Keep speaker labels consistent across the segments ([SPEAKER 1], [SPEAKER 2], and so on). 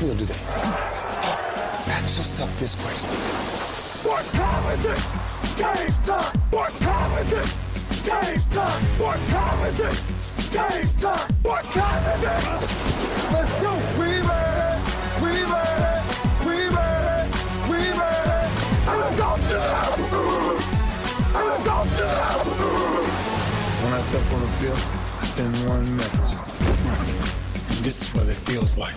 [SPEAKER 1] feel today? Ask yourself this question. What time is it? Game time! What time is it? Game time! What time is it? Game time! What time is it? Let's go! We ready! We ready! We ready! We ready! And to the house! And to the house! When I step on the field, I send one message. This is what it feels like.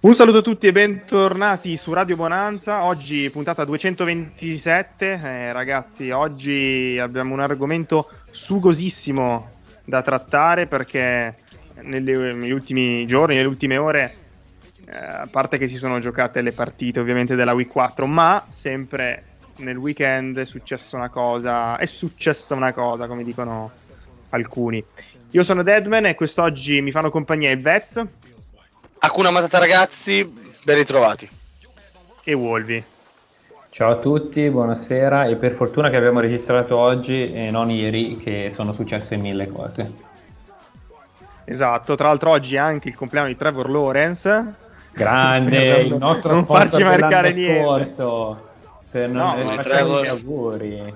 [SPEAKER 2] Un saluto a tutti e bentornati su Radio Bonanza. Oggi puntata 227. Eh, ragazzi, oggi abbiamo un argomento sugosissimo da trattare perché nelle- negli ultimi giorni, nelle ultime ore, eh, a parte che si sono giocate le partite ovviamente della Week 4, ma sempre nel weekend è successa una cosa, è successa una cosa, come dicono alcuni. Io sono Deadman e quest'oggi mi fanno compagnia il Vez
[SPEAKER 3] Hakuna Matata ragazzi, ben ritrovati.
[SPEAKER 2] e Wolvi.
[SPEAKER 4] Ciao a tutti, buonasera e per fortuna che abbiamo registrato oggi e non ieri che sono successe mille cose.
[SPEAKER 2] Esatto, tra l'altro oggi è anche il compleanno di Trevor Lawrence.
[SPEAKER 4] Grande, il nostro
[SPEAKER 2] non farci marcare niente.
[SPEAKER 4] scorso. Per
[SPEAKER 2] No,
[SPEAKER 4] non eh, facciamo
[SPEAKER 3] Trevor-
[SPEAKER 4] gli auguri.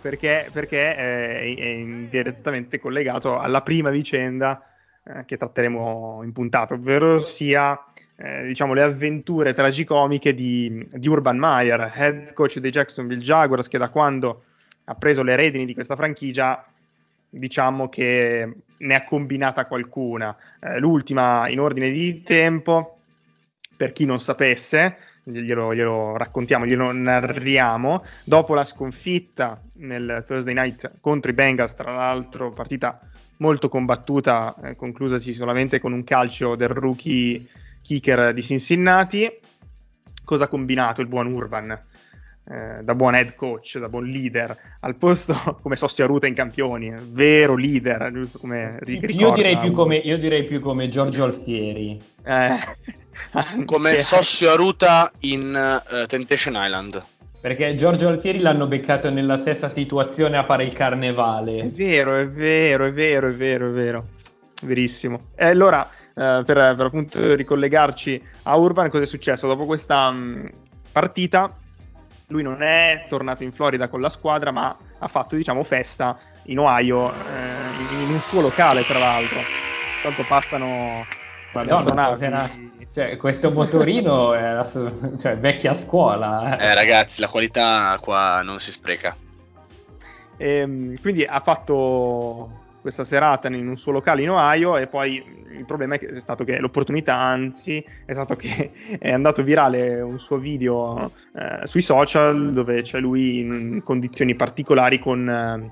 [SPEAKER 2] perché, perché è, è indirettamente collegato alla prima vicenda eh, che tratteremo in puntata, ovvero sia eh, diciamo, le avventure tragicomiche di, di Urban Meyer, head coach dei Jacksonville Jaguars, che da quando ha preso le redini di questa franchigia diciamo che ne ha combinata qualcuna. Eh, l'ultima in ordine di tempo, per chi non sapesse, glielo, glielo raccontiamo, glielo narriamo. Dopo la sconfitta nel Thursday night contro i Bengals, tra l'altro partita molto combattuta, eh, conclusasi solamente con un calcio del rookie kicker di Cincinnati, cosa ha combinato il buon Urban? Eh, da buon head coach, da buon leader, al posto come Sossia Ruta in campioni, vero leader, giusto come
[SPEAKER 4] Io direi, più come, io direi più come Giorgio Alfieri.
[SPEAKER 2] Eh,
[SPEAKER 3] Come Sossio Aruta in eh, Temptation Island.
[SPEAKER 4] Perché Giorgio Alfieri l'hanno beccato nella stessa situazione a fare il
[SPEAKER 2] È
[SPEAKER 4] carnevale.
[SPEAKER 2] vero, è vero, è vero, è vero, è vero. Verissimo. E allora, eh, per, per appunto ricollegarci a Urban, cosa è successo? Dopo questa mh, partita, lui non è tornato in Florida con la squadra, ma ha fatto, diciamo, festa in Ohio, eh, in un suo locale, tra l'altro. Tanto passano
[SPEAKER 4] Madonna,
[SPEAKER 2] astronavi.
[SPEAKER 4] cos'era? Cioè, questo motorino era su- cioè, vecchia scuola. eh.
[SPEAKER 3] Eh ragazzi, la qualità qua non si spreca.
[SPEAKER 2] Ehm, quindi ha fatto questa serata in un suo locale in Ohio e poi il problema è, che- è stato che l'opportunità, anzi, è stato che è andato virale un suo video eh, sui social dove c'è lui in condizioni particolari con, eh,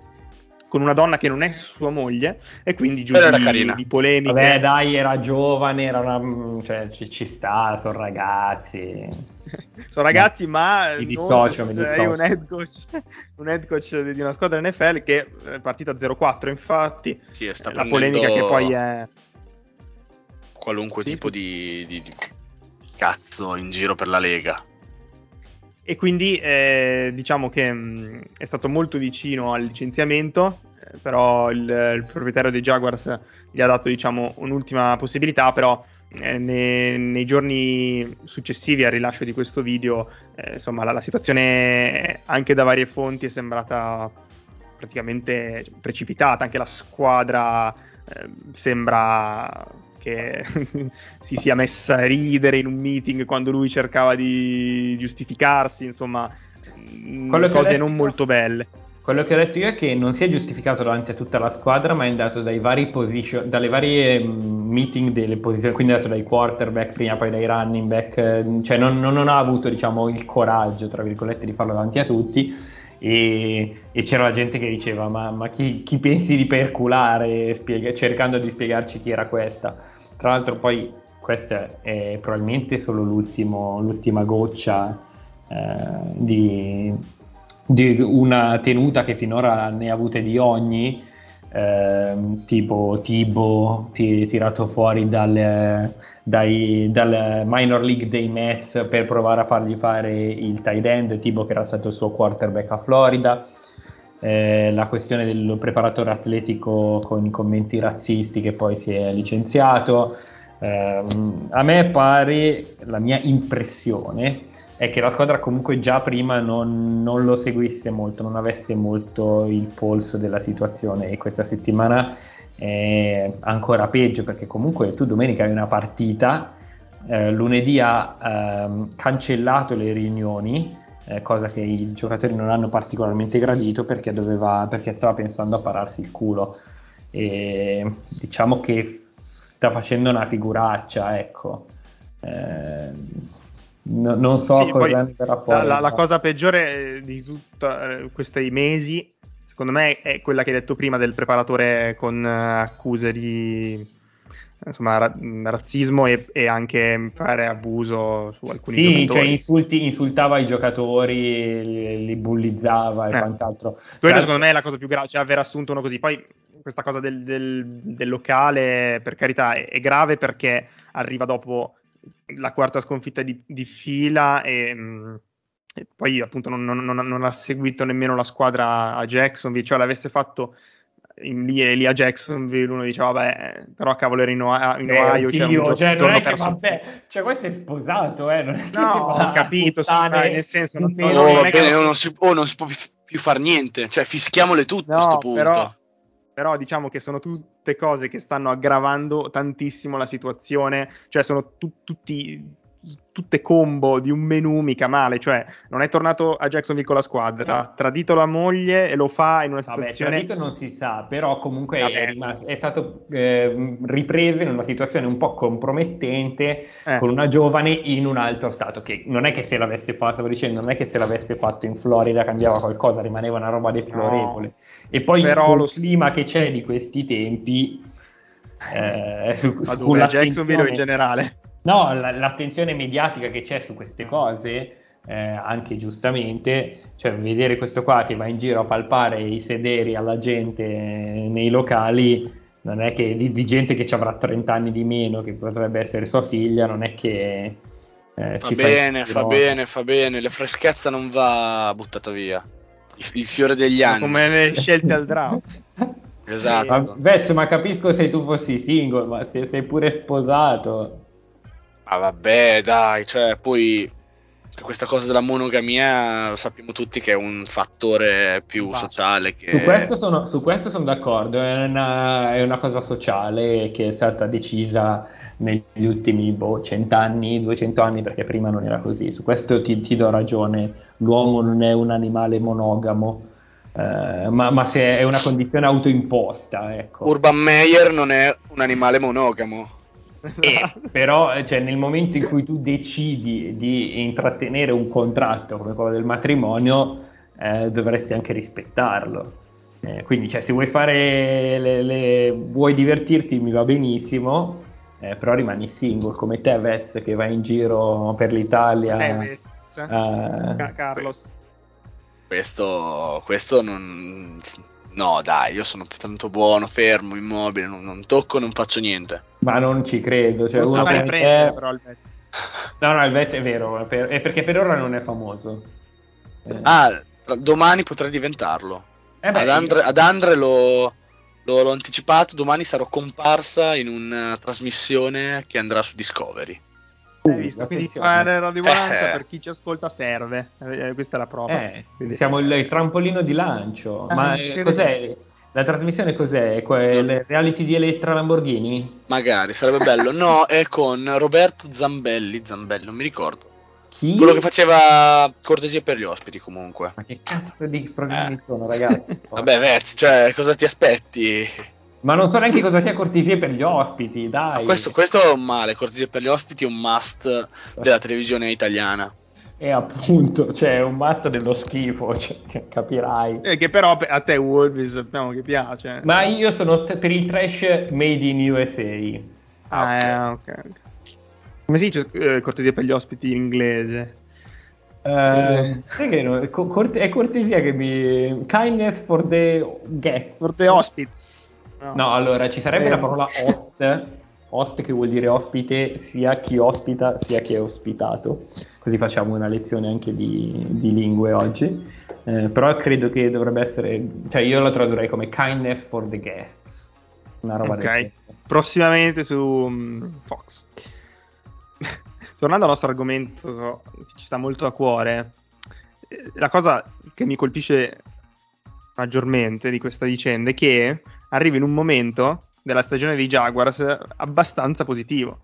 [SPEAKER 2] con una donna che non è sua moglie e quindi giù di,
[SPEAKER 3] carina.
[SPEAKER 2] di polemiche.
[SPEAKER 4] Vabbè, dai, era giovane, era una... cioè, ci, ci sta, sono ragazzi.
[SPEAKER 2] sono ragazzi, ma
[SPEAKER 4] Mi
[SPEAKER 2] non
[SPEAKER 4] dissocio,
[SPEAKER 2] se
[SPEAKER 4] mi
[SPEAKER 2] sei un head coach, un head coach di una squadra NFL che è partita 0-4, infatti.
[SPEAKER 3] Sì, sta
[SPEAKER 2] la polemica che poi è
[SPEAKER 3] qualunque
[SPEAKER 2] Sì,
[SPEAKER 3] tipo
[SPEAKER 2] sì.
[SPEAKER 3] di, di- di cazzo in giro per la Lega.
[SPEAKER 2] E quindi eh, diciamo che mh, è stato molto vicino al licenziamento eh, però il, il proprietario dei Jaguars gli ha dato diciamo un'ultima possibilità però eh, ne- nei giorni successivi al rilascio di questo video eh, insomma la, la situazione anche da varie fonti è sembrata praticamente precipitata anche la squadra eh, sembra che si sia messa a ridere in un meeting quando lui cercava di giustificarsi, insomma, mh,
[SPEAKER 4] Quello
[SPEAKER 2] cose non molto belle.
[SPEAKER 4] Quello che ho detto io è che non si è giustificato davanti a tutta la squadra, ma è andato dai vari position, dalle varie mm, meeting delle posizioni, quindi è andato dai quarterback prima, poi dai running back, eh, cioè non, non- non ha avuto diciamo, il coraggio, tra virgolette, di farlo davanti a tutti. E, e c'era la gente che diceva: Ma, ma chi, chi pensi di perculare? Spiega- cercando di spiegarci chi era questa. Tra l'altro, poi questa è probabilmente solo l'ultima goccia eh, di, di, una tenuta che finora ne ha avute di ogni, eh, tipo Tibo tirato fuori dal, dai, dal minor league dei Mets per provare a fargli fare il tight end, Tibo che era stato il suo quarterback a Florida. Eh, la questione del preparatore atletico con i commenti razzisti che poi si è licenziato. Eh, a me pare, la mia impressione è che la squadra comunque già prima non, non, lo seguisse molto, non avesse molto il polso della situazione e questa settimana è ancora peggio perché comunque tu domenica hai una partita, eh, lunedì ha ehm, cancellato le riunioni, eh, cosa che i giocatori non hanno particolarmente gradito perché, doveva, perché stava pensando a pararsi il culo e diciamo che sta facendo una figuraccia, ecco. Eh, No, non so sì, cosa verrà fuori.
[SPEAKER 2] La, la, la, cosa peggiore di tutti eh, questi mesi, secondo me, è quella che hai detto prima del preparatore con uh, accuse di insomma, ra- razzismo e, e, anche mi pare abuso su alcuni
[SPEAKER 4] sì,
[SPEAKER 2] giocatori.
[SPEAKER 4] Cioè insulti, insultava i giocatori, li, li bullizzava e eh. quant'altro.
[SPEAKER 2] Quello secondo me è la cosa più grave, cioè aver assunto uno così. Poi questa cosa del, del, del locale, per carità, è, è grave perché arriva dopo la quarta sconfitta di, di fila e, mm, e, poi appunto non, non, non, non, ha seguito nemmeno la squadra a Jacksonville, cioè l'avesse fatto in, lì, lì a Jacksonville uno diceva vabbè però cavolo era in, Ohio, in Ohio
[SPEAKER 4] cioè, Dio, cioè, non è che vabbè cioè questo è sposato eh non è
[SPEAKER 2] no ho capito sì, dai, nel senso non,
[SPEAKER 3] non, oh, non, bene, non, si, oh, non si può più fare niente cioè fischiamole tutte no, a questo punto.
[SPEAKER 2] però, però diciamo che sono tutte cose che stanno aggravando tantissimo la situazione, cioè sono tu- tutti tutte combo di un menù mica male, cioè non è tornato a Jacksonville con la squadra, ha tradito la moglie e lo fa in una situazione...
[SPEAKER 4] Vabbè, tradito non si sa, però comunque è, rimasto, è, stato eh, ripreso in una situazione un po' compromettente eh. con una giovane in un altro stato, che non è che se l'avesse fatto, stavo dicendo, non è che se l'avesse fatto in Florida cambiava qualcosa, rimaneva una roba deplorevole. No. E poi però il lo... clima che c'è di questi tempi...
[SPEAKER 2] Eh, su, Ma dove, Jacksonville in generale?
[SPEAKER 4] No, l- l'attenzione mediatica che c'è su queste cose, eh, anche giustamente, cioè vedere questo qua che va in giro a palpare i sederi alla gente nei locali, non è che di, di gente che ci avrà 30 anni di meno, che potrebbe essere sua figlia, non è che...
[SPEAKER 3] Eh, fa bene, fa bene, fa bene, la freschezza non va buttata via il fiore degli anni.
[SPEAKER 2] Come le scelte al draft.
[SPEAKER 3] esatto.
[SPEAKER 4] Ma, Vezzo, ma capisco se tu fossi single, ma se sei pure sposato.
[SPEAKER 3] Ah vabbè, dai, cioè poi questa cosa della monogamia sappiamo tutti che è un fattore più Basta. sociale. Che...
[SPEAKER 4] Su, questo sono, su questo sono d'accordo, è una, è una, cosa sociale che è stata decisa negli ultimi boh, cent'anni, 200 anni, perché prima non era così. Su questo ti, ti do ragione, l'uomo non è un animale monogamo. Eh, ma, ma se è una condizione autoimposta, ecco.
[SPEAKER 3] Urban Meyer non è un animale monogamo.
[SPEAKER 4] Eh, però cioè, nel momento in cui tu decidi di intrattenere un contratto come quello del matrimonio, eh, dovresti anche rispettarlo. Eh, quindi, cioè, se vuoi fare le, le, vuoi divertirti, mi va benissimo, eh, però rimani single come te, Vez, che vai in giro per l'Italia.
[SPEAKER 2] Eh, uh, Carlos.
[SPEAKER 3] Questo, questo non. No, dai, io sono tanto buono, fermo, immobile, non, non tocco, non faccio niente.
[SPEAKER 4] Ma non ci credo. Cioè, uno
[SPEAKER 2] come te... però il Vet.
[SPEAKER 4] No, no, il Vet è vero, è perché per ora non è famoso.
[SPEAKER 3] Eh. Ah, domani potrei diventarlo. Eh beh, ad, Andre, ad Andre lo, l'ho anticipato, domani sarò comparsa in una trasmissione che andrà su Discovery.
[SPEAKER 2] Hai visto? Quindi fare Radio 40 eh. per chi ci ascolta serve. Eh, questa è la prova.
[SPEAKER 4] Eh, siamo il, il, trampolino di lancio. Ah, Ma cos'è? La trasmissione cos'è? Il reality di Elettra Lamborghini?
[SPEAKER 3] Magari, sarebbe bello. No, è con Roberto Zambelli, Zambelli, non mi ricordo.
[SPEAKER 4] Chi?
[SPEAKER 3] Quello che faceva cortesia per gli ospiti, comunque.
[SPEAKER 4] Ma che cazzo di programmi eh. sono, ragazzi?
[SPEAKER 3] Vabbè, Vez, cioè, cosa ti aspetti?
[SPEAKER 4] Ma non so neanche cosa sia cortesia per gli ospiti, dai.
[SPEAKER 3] Questo, questo è un male, cortesia per gli ospiti è un must della televisione italiana.
[SPEAKER 4] E appunto, cioè, un must dello schifo, cioè, capirai.
[SPEAKER 2] E che però a te Wolves sappiamo che piace.
[SPEAKER 4] Ma io sono t- per il trash made in USA.
[SPEAKER 2] Ah, ah okay. Eh, ok. Come si dice eh, cortesia per gli ospiti in inglese?
[SPEAKER 4] Eh, no, è, corte- è cortesia che mi... Kindness for the guest.
[SPEAKER 2] For the hospits.
[SPEAKER 4] No, no allora ci sarebbe eh. la parola host, host che vuol dire ospite sia chi ospita sia chi è ospitato. Così facciamo una lezione anche di, di lingue oggi. Eh, però credo che dovrebbe essere, cioè io la tradurrei come kindness for the guests.
[SPEAKER 2] Una roba Ok, prossimamente su um, Fox. Tornando al nostro argomento che ci sta molto a cuore, eh, la cosa che mi colpisce maggiormente di questa vicenda è che arriva in un momento della stagione dei Jaguars abbastanza positivo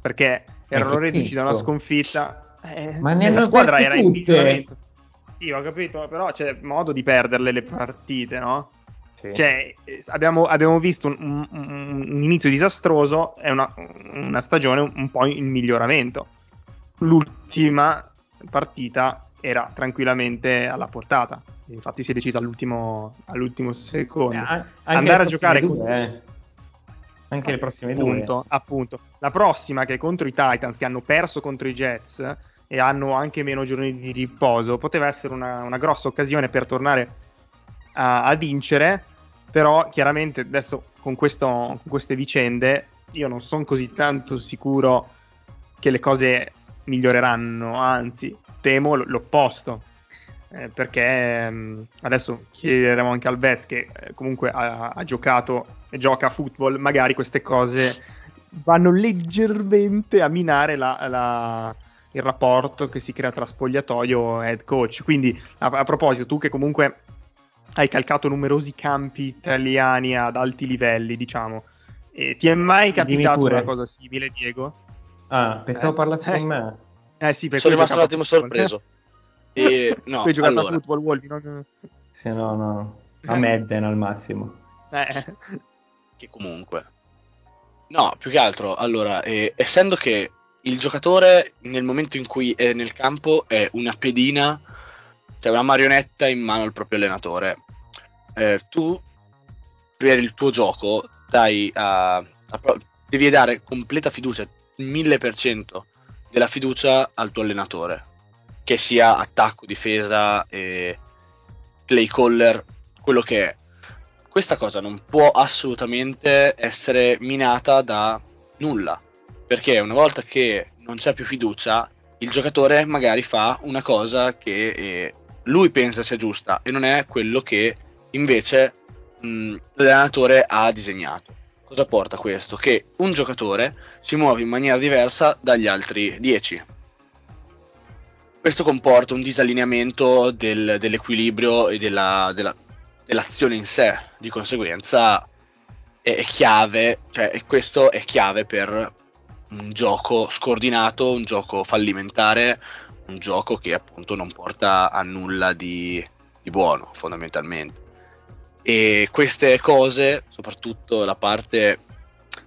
[SPEAKER 2] perché erano reduci da una sconfitta
[SPEAKER 4] eh, ma la squadra era in miglioramento.
[SPEAKER 2] Sì, ho capito, però c'è modo di perderle le partite, no? Sì. Cioè, abbiamo, abbiamo visto un, un, un, inizio disastroso e una, una stagione un, po' in miglioramento. L'ultima partita era tranquillamente alla portata. Infatti si è decisa all'ultimo, all'ultimo secondo. Eh, Andare a giocare con... Eh.
[SPEAKER 4] Anche le prossime
[SPEAKER 2] appunto,
[SPEAKER 4] due.
[SPEAKER 2] Appunto. La prossima che è contro i Titans, che hanno perso contro i Jets, e hanno anche meno giorni di riposo, poteva essere una, una grossa occasione per tornare a, a, vincere, però chiaramente adesso con, questo, con queste vicende io non sono così tanto sicuro che le cose miglioreranno, anzi temo l'opposto. Eh, perché mh, mm, adesso chiederemo anche al Vez che eh, comunque ha, ha, giocato e gioca a football, magari queste cose vanno leggermente a minare la, la, il rapporto che si crea tra spogliatoio e head coach. Quindi, a, a proposito, tu che comunque hai calcato numerosi campi italiani ad alti livelli, diciamo, e ti è mai capitato una cosa simile, Diego?
[SPEAKER 4] Ah, pensavo eh, parlassi
[SPEAKER 3] eh,
[SPEAKER 4] con me.
[SPEAKER 2] Eh sì, perché
[SPEAKER 3] sono rimasto un attimo sorpreso.
[SPEAKER 2] e, no, tu hai giocato allora. a football, Wolvi? Non...
[SPEAKER 4] Sì, no, no. A Madden al massimo.
[SPEAKER 3] Eh. Che comunque. No, più che altro, allora, eh, essendo che il giocatore nel momento in cui è nel campo è una pedina, cioè una marionetta in mano al proprio allenatore. Eh, tu per il tuo gioco dai a, a, devi dare completa fiducia, 1000% della fiducia al tuo allenatore, che sia attacco, difesa, e play caller, quello che è. Questa cosa non può assolutamente essere minata da nulla perché una volta che non c'è più fiducia, il giocatore magari fa una cosa che eh, lui pensa sia giusta e non è quello che invece mh, l'allenatore ha disegnato. Cosa porta questo? Che un giocatore si muove in maniera diversa dagli altri 10. Questo comporta un disallineamento del, dell'equilibrio e della, della, dell'azione in sé, di conseguenza è, è chiave, cioè questo è chiave per un gioco scordinato, un gioco fallimentare, un gioco che appunto non porta a nulla di, di buono fondamentalmente. E queste cose, soprattutto la parte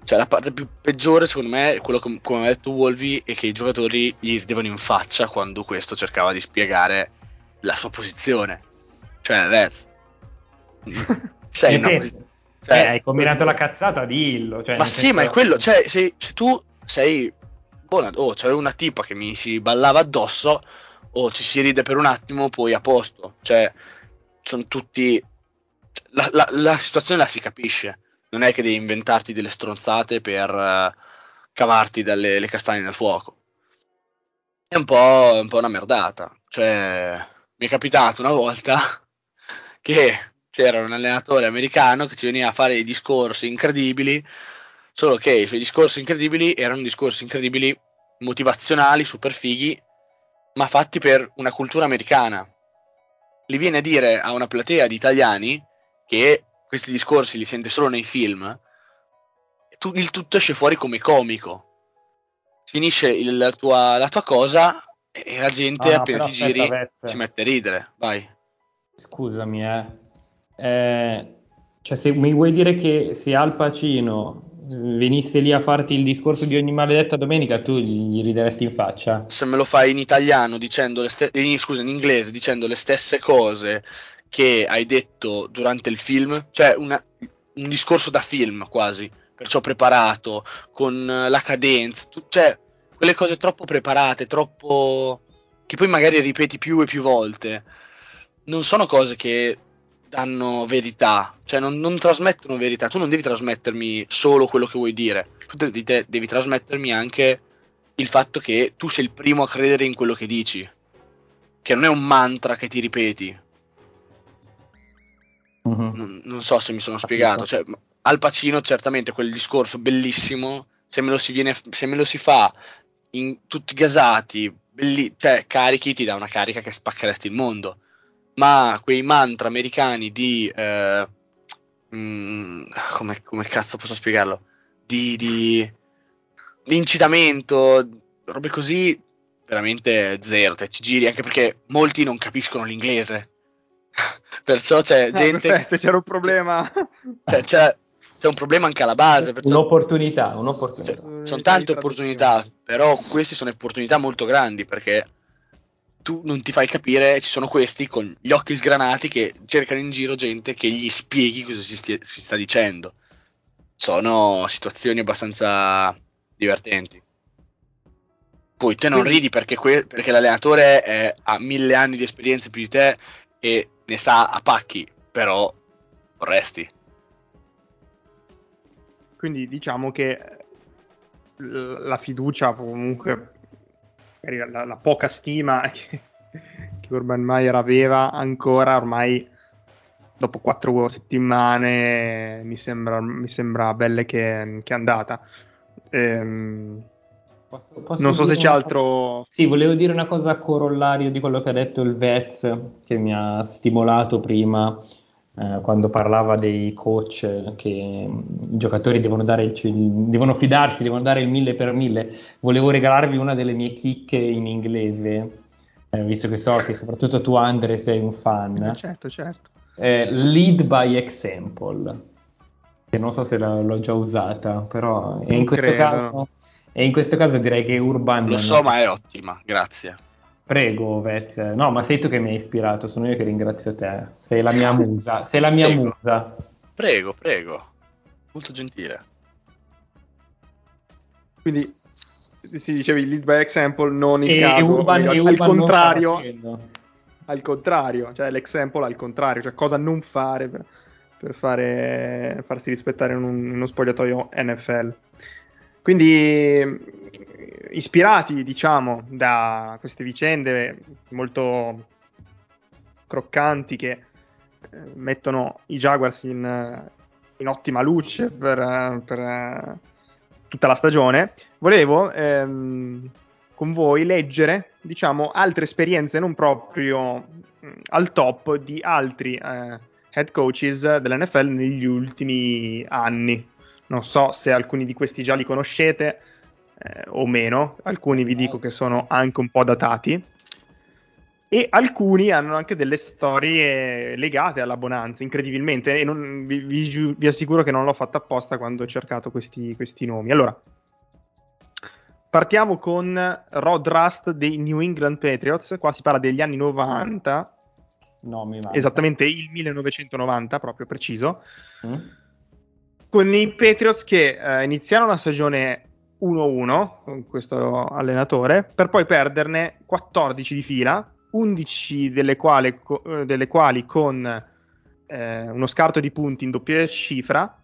[SPEAKER 3] cioè la parte più peggiore secondo me è quello che come ha detto Wolvi è che i giocatori gli ridevano in faccia quando questo cercava di spiegare la sua posizione cioè Rez
[SPEAKER 4] sei una posizione cioè, eh, hai combinato la cazzata dillo cioè,
[SPEAKER 3] ma sì senso... ma è quello cioè se, se tu sei buona. Oh, c'era una tipa che mi si ballava addosso, o oh, ci si ride per un attimo, poi a posto. Cioè, sono tutti. La, la, la, situazione la si capisce. Non è che devi inventarti delle stronzate per uh, cavarti dalle le castagne nel fuoco. È un, po', un po' una merdata. Cioè, mi è capitato una volta che c'era un allenatore americano che ci veniva a fare dei discorsi incredibili Solo che i suoi discorsi incredibili erano discorsi incredibili, motivazionali, super fighi, ma fatti per una cultura americana. Li viene a dire a una platea di italiani che questi discorsi li sente solo nei film, il tutto esce fuori come comico. Finisce il, la, tua, la, tua, cosa e la gente ah, appena ti giri aspetta, si mette a ridere. Vai.
[SPEAKER 4] Scusami, eh. eh. Cioè, se mi vuoi dire che se Al Pacino venisse lì a farti il discorso di ogni maledetta domenica, tu gli rideresti in faccia.
[SPEAKER 3] Se me lo fai in italiano, dicendo le ste- in, scusa, in inglese, dicendo le stesse cose che hai detto durante il film, cioè una, un discorso da film quasi, perciò preparato, con la cadenza, tu, cioè quelle cose troppo preparate, troppo... che poi magari ripeti più e più volte, non sono cose che danno verità, cioè non, non, trasmettono verità. Tu non devi trasmettermi solo quello che vuoi dire, tu devi, devi trasmettermi anche il fatto che tu sei il primo a credere in quello che dici, che non è un mantra che ti ripeti. Uh-huh. Non, non, so se mi sono spiegato. Cioè, Al Pacino, certamente, quel discorso bellissimo. Se me lo si, viene, se me lo si fa in tutti gasati, belli, cioè, carichi, ti dà una carica che spaccheresti il mondo. Ma quei mantra americani di. Eh, mh, mm, come, come, cazzo posso spiegarlo? Di, di, di incitamento, robe così, veramente zero. Te ci giri anche perché molti non capiscono l'inglese. Perciò c'è ah, gente.
[SPEAKER 2] Perfetto, c'era un problema.
[SPEAKER 3] Cioè, c'è, c'è, un problema anche alla base.
[SPEAKER 4] Perciò... Un'opportunità, un'opportunità.
[SPEAKER 3] Cioè, sono tante opportunità, però queste sono opportunità molto grandi perché tu non ti fai capire, ci sono questi con gli occhi sgranati che cercano in giro gente che gli spieghi cosa si, stia, si sta dicendo. Sono situazioni abbastanza divertenti. Poi te non ridi perché, que- perché l'allenatore è, ha mille anni di esperienza più di te e ne sa a pacchi, però vorresti.
[SPEAKER 2] Quindi diciamo che la fiducia, comunque la, la poca stima che, che Urban Meyer aveva ancora ormai dopo quattro settimane mi sembra, mi sembra belle che, che è andata. Ehm, Posso, posso non so se c'è altro.
[SPEAKER 4] Sì, volevo dire una cosa corollario di quello che ha detto il Vez, che mi ha stimolato prima eh, quando parlava dei coach che i giocatori devono, dare il, devono fidarsi, devono dare il mille per mille. Volevo regalarvi una delle mie chicche in inglese, eh, visto che so che soprattutto tu, Andre, sei un fan.
[SPEAKER 2] Eh, certo, certo.
[SPEAKER 4] Eh, lead by example. Che non so se l'ho già usata, però in questo caso e in questo caso direi che Urban...
[SPEAKER 3] Lo so, ma è ottima, grazie.
[SPEAKER 4] Prego, Vez. No, ma sei tu che mi hai ispirato, sono io che ringrazio te. Sei la mia musa. Sei la mia
[SPEAKER 3] prego.
[SPEAKER 4] musa.
[SPEAKER 3] Prego, prego. Molto gentile.
[SPEAKER 2] Quindi si dicevi lead by example, non il e, caso. Urban, al, al contrario. Al contrario, cioè l'example al contrario, cioè cosa non fare per, per fare, farsi rispettare in, un, in uno spogliatoio NFL. Quindi ispirati, diciamo, da queste vicende molto croccanti che eh, mettono i Jaguars in, in ottima luce per, per, tutta la stagione, volevo ehm, con voi leggere, diciamo, altre esperienze non proprio mh, al top di altri eh, head coaches dell'NFL negli ultimi anni. Non so se alcuni di questi già li conoscete eh, o meno, alcuni vi dico che sono anche un po' datati. E alcuni hanno anche delle storie legate alla Bonanza, incredibilmente, e non, vi, vi, vi, assicuro che non l'ho fatta apposta quando ho cercato questi, questi nomi. Allora, partiamo con Rod Rust dei New England Patriots, qua si parla degli anni 90,
[SPEAKER 4] no,
[SPEAKER 2] esattamente il 1990, proprio preciso. Mm con i Patriots che eh, iniziarono la stagione 1-1 con questo allenatore, per poi perderne 14 di fila, 11 delle quali, co- eh, delle quali con eh, uno scarto di punti in doppia cifra.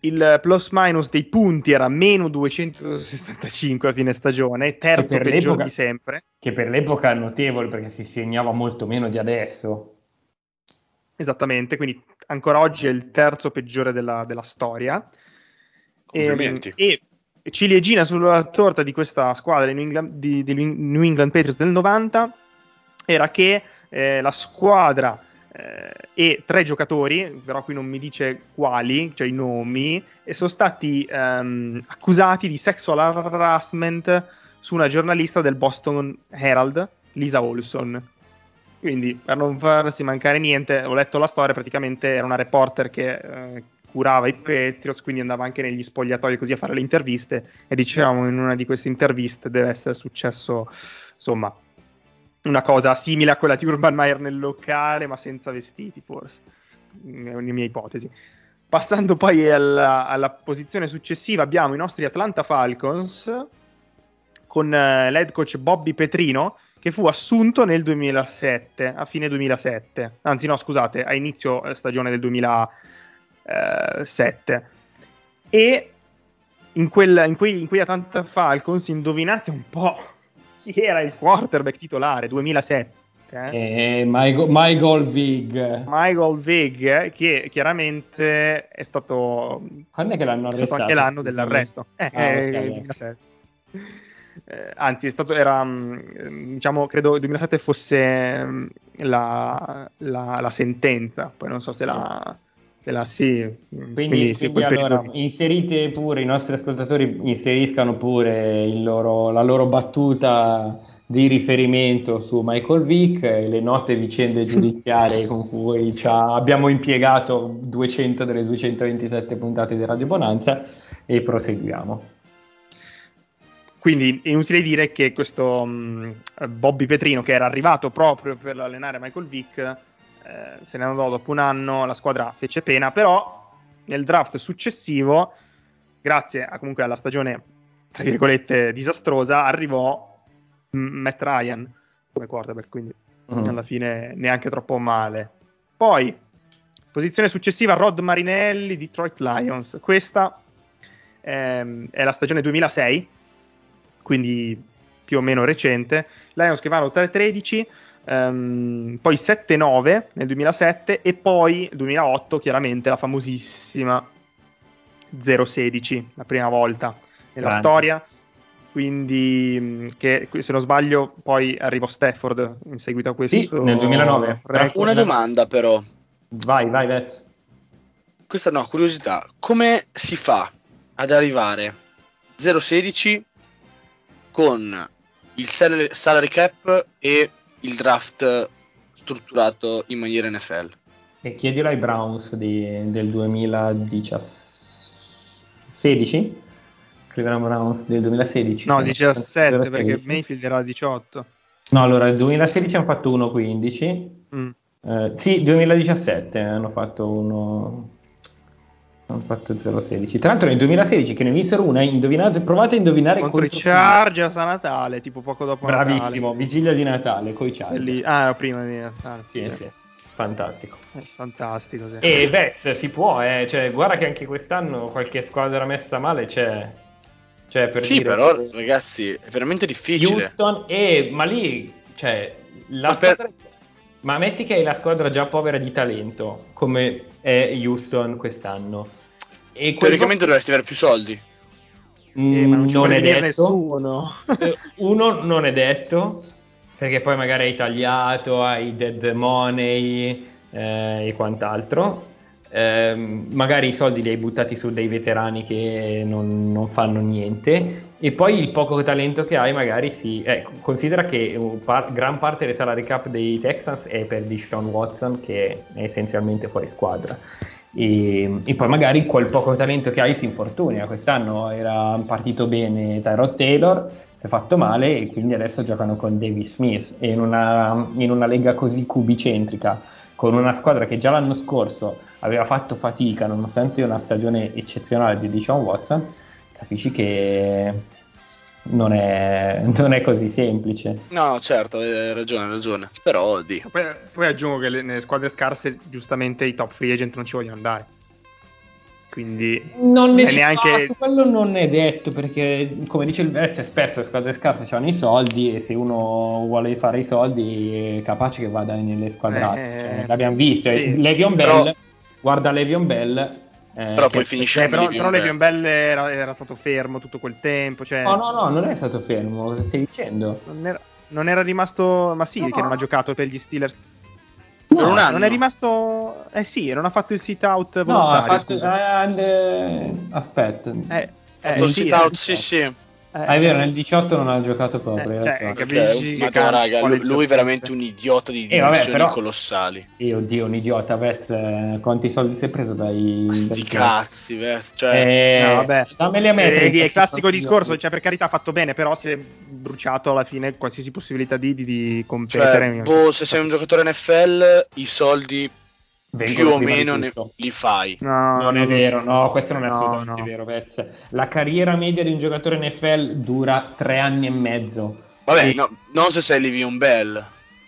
[SPEAKER 2] Il plus minus dei punti era meno 265 a fine stagione, terzo peggiore di sempre.
[SPEAKER 4] Che per l'epoca è notevole perché si segnava molto meno di adesso.
[SPEAKER 2] Esattamente, quindi ancora oggi è il terzo peggiore della, della storia.
[SPEAKER 3] E,
[SPEAKER 2] e, ciliegina sulla torta di questa squadra di New England, di, di New England Patriots del 90 era che eh, la squadra eh, e tre giocatori, però qui non mi dice quali, cioè i nomi, e sono stati ehm, accusati di sexual harassment su una giornalista del Boston Herald, Lisa Olson. Quindi, per non farsi mancare niente, ho letto la storia, praticamente era una reporter che eh, curava i Patriots, quindi andava anche negli spogliatoi così a fare le interviste e dicevamo in una di queste interviste deve essere successo, insomma, una cosa simile a quella di Urban Meyer nel locale, ma senza vestiti, forse, nelle mie ipotesi. Passando poi alla, alla posizione successiva abbiamo i nostri Atlanta Falcons, con uh, l'head coach Bobby Petrino, che fu assunto nel 2007, a fine 2007, anzi no scusate, a inizio eh, stagione del 2007. E in, quel, in, quei, in quei Atlanta Falcons indovinate un po' chi era il quarterback titolare 2007.
[SPEAKER 4] Eh? Eh, Michael, Michael Vig.
[SPEAKER 2] Michael Vig, che chiaramente è stato.
[SPEAKER 4] Quando è che l'hanno arrestato? È stato
[SPEAKER 2] anche l'anno dell'arresto. Eh, ah, okay, 2007. Eh, anzi, è stato, era, mm, diciamo, credo il 2007 fosse mm, la, la, la, sentenza, poi non so se la, se la sì.
[SPEAKER 4] Quindi, quindi, sì, quindi allora, inserite pure, i nostri ascoltatori inseriscano pure loro, la loro battuta di riferimento su Michael Vick, le note vicende giudiziarie con cui abbiamo impiegato 200 delle 227 puntate di Radio Bonanza e proseguiamo.
[SPEAKER 2] Quindi è inutile dire che questo um, Bobby Petrino, che era arrivato proprio per allenare Michael Vick, eh, se ne andò dopo un anno, la squadra fece pena, però nel draft successivo, grazie a, comunque alla stagione, tra virgolette, disastrosa, arrivò Matt Ryan come quarterback, quindi uh-huh. alla fine neanche troppo male. Poi, posizione successiva, Rod Marinelli, Detroit Lions. Questa ehm, è la stagione 2006, quindi più o meno recente. Lions che vanno 3-13, ehm, poi 7-9 nel 2007 e poi 2008 chiaramente la famosissima 0-16, la prima volta nella Grande. storia. Quindi mm, che se non sbaglio poi arrivò Stafford in seguito a questo
[SPEAKER 4] sì, nel 2009
[SPEAKER 3] una domanda però.
[SPEAKER 4] Vai vai Vez
[SPEAKER 3] questa no curiosità. Come si fa ad arrivare 0-16 con il salary cap e il draft strutturato in maniera NFL
[SPEAKER 4] e chiedilo ai Browns di, del 2016 Cleveland Browns del 2016.
[SPEAKER 2] No, 17 perché Mayfield era 18.
[SPEAKER 4] No, allora il 2016 hanno fatto 1-15. Mm. Eh, sì, 2017 hanno fatto uno. Hanno fatto 0-16. Tra l'altro nel 2016 che ne vissero una, indovinate, provate a indovinare
[SPEAKER 2] contro, contro i Chargers a Natale, tipo poco dopo
[SPEAKER 4] Bravissimo,
[SPEAKER 2] Natale.
[SPEAKER 4] vigilia di Natale con i Chargers.
[SPEAKER 2] Ah, prima di Natale.
[SPEAKER 4] Sì, sì. sì. Fantastico.
[SPEAKER 2] È fantastico. Sì.
[SPEAKER 4] E beh, si può, eh. cioè, guarda che anche quest'anno qualche squadra messa male c'è. Cioè, per
[SPEAKER 3] sì, però, che... ragazzi, è veramente difficile.
[SPEAKER 4] Houston, e, ma lì, cioè, la ma, squadra... ma metti che hai la squadra già povera di talento, come è Houston quest'anno.
[SPEAKER 3] E Teoricamente dovresti avere più soldi.
[SPEAKER 4] Mm, eh, non, non è detto. Nessuno. Eh, uno non è detto, perché poi magari hai tagliato, hai dead money eh, e quant'altro eh, magari i soldi li hai buttati su dei veterani che non, non, fanno niente e poi il poco talento che hai magari si... Eh, considera che par- gran parte del salary cap dei Texans è per Deshaun Watson che è essenzialmente fuori squadra. E, e, poi magari quel poco talento che hai si infortuna quest'anno era partito bene Tyrod Taylor si è fatto male e quindi adesso giocano con Davis Smith e in una, in una lega così cubicentrica con una squadra che già l'anno scorso aveva fatto fatica nonostante una stagione eccezionale di Dishon Watson, capisci che non è, non è così semplice.
[SPEAKER 3] No, certo, hai ragione, hai ragione. Però di.
[SPEAKER 2] Poi, poi aggiungo che le, nelle squadre scarse, giustamente i top free agent non ci vogliono andare. Quindi
[SPEAKER 4] non è neanche... No, quello non è detto perché, come dice il Vezze, spesso le squadre scarse hanno i soldi e se uno vuole fare i soldi è capace che vada nelle squadrate. Eh, cioè, l'abbiamo visto. Sì. Levion Bell, però... guarda Levion Bell. Eh,
[SPEAKER 3] però poi finisce
[SPEAKER 2] eh, però, però Levion Bell era, era, stato fermo tutto quel tempo. Cioè...
[SPEAKER 4] No, no, no, non è stato fermo, cosa stai dicendo?
[SPEAKER 2] Non era, non era rimasto. Ma sì, no, che non ha giocato per gli Steelers
[SPEAKER 3] No, un anno.
[SPEAKER 2] non è rimasto. Eh sì, non ha fatto il sit out volontario. No, ha fatto.
[SPEAKER 4] Eh, aspetta.
[SPEAKER 2] Eh,
[SPEAKER 3] eh, il sit out, sì, sì.
[SPEAKER 4] Eh, ah, è vero, nel 18 non ha giocato proprio.
[SPEAKER 2] Eh, cioè, okay.
[SPEAKER 3] Ma raga, lui, è veramente un idiota di dimensioni eh, vabbè, colossali.
[SPEAKER 4] Io, oddio, un idiota, Vez, eh, quanti soldi si è preso dai...
[SPEAKER 3] Sti cazzi, Vez, cioè...
[SPEAKER 2] Eh, no, vabbè. Dammeli a me. Eh, è il classico discorso, cioè per carità ha fatto bene, però si è bruciato alla fine qualsiasi possibilità di, di, di competere.
[SPEAKER 3] Cioè, boh, se sei un giocatore NFL, i soldi più o meno ne, li fai.
[SPEAKER 4] No, non è vero, no, questo non è no, assolutamente no. vero. Pezz. La carriera media di un giocatore NFL dura tre anni e mezzo.
[SPEAKER 3] Vabbè, e... no, non se sei Livion Bell.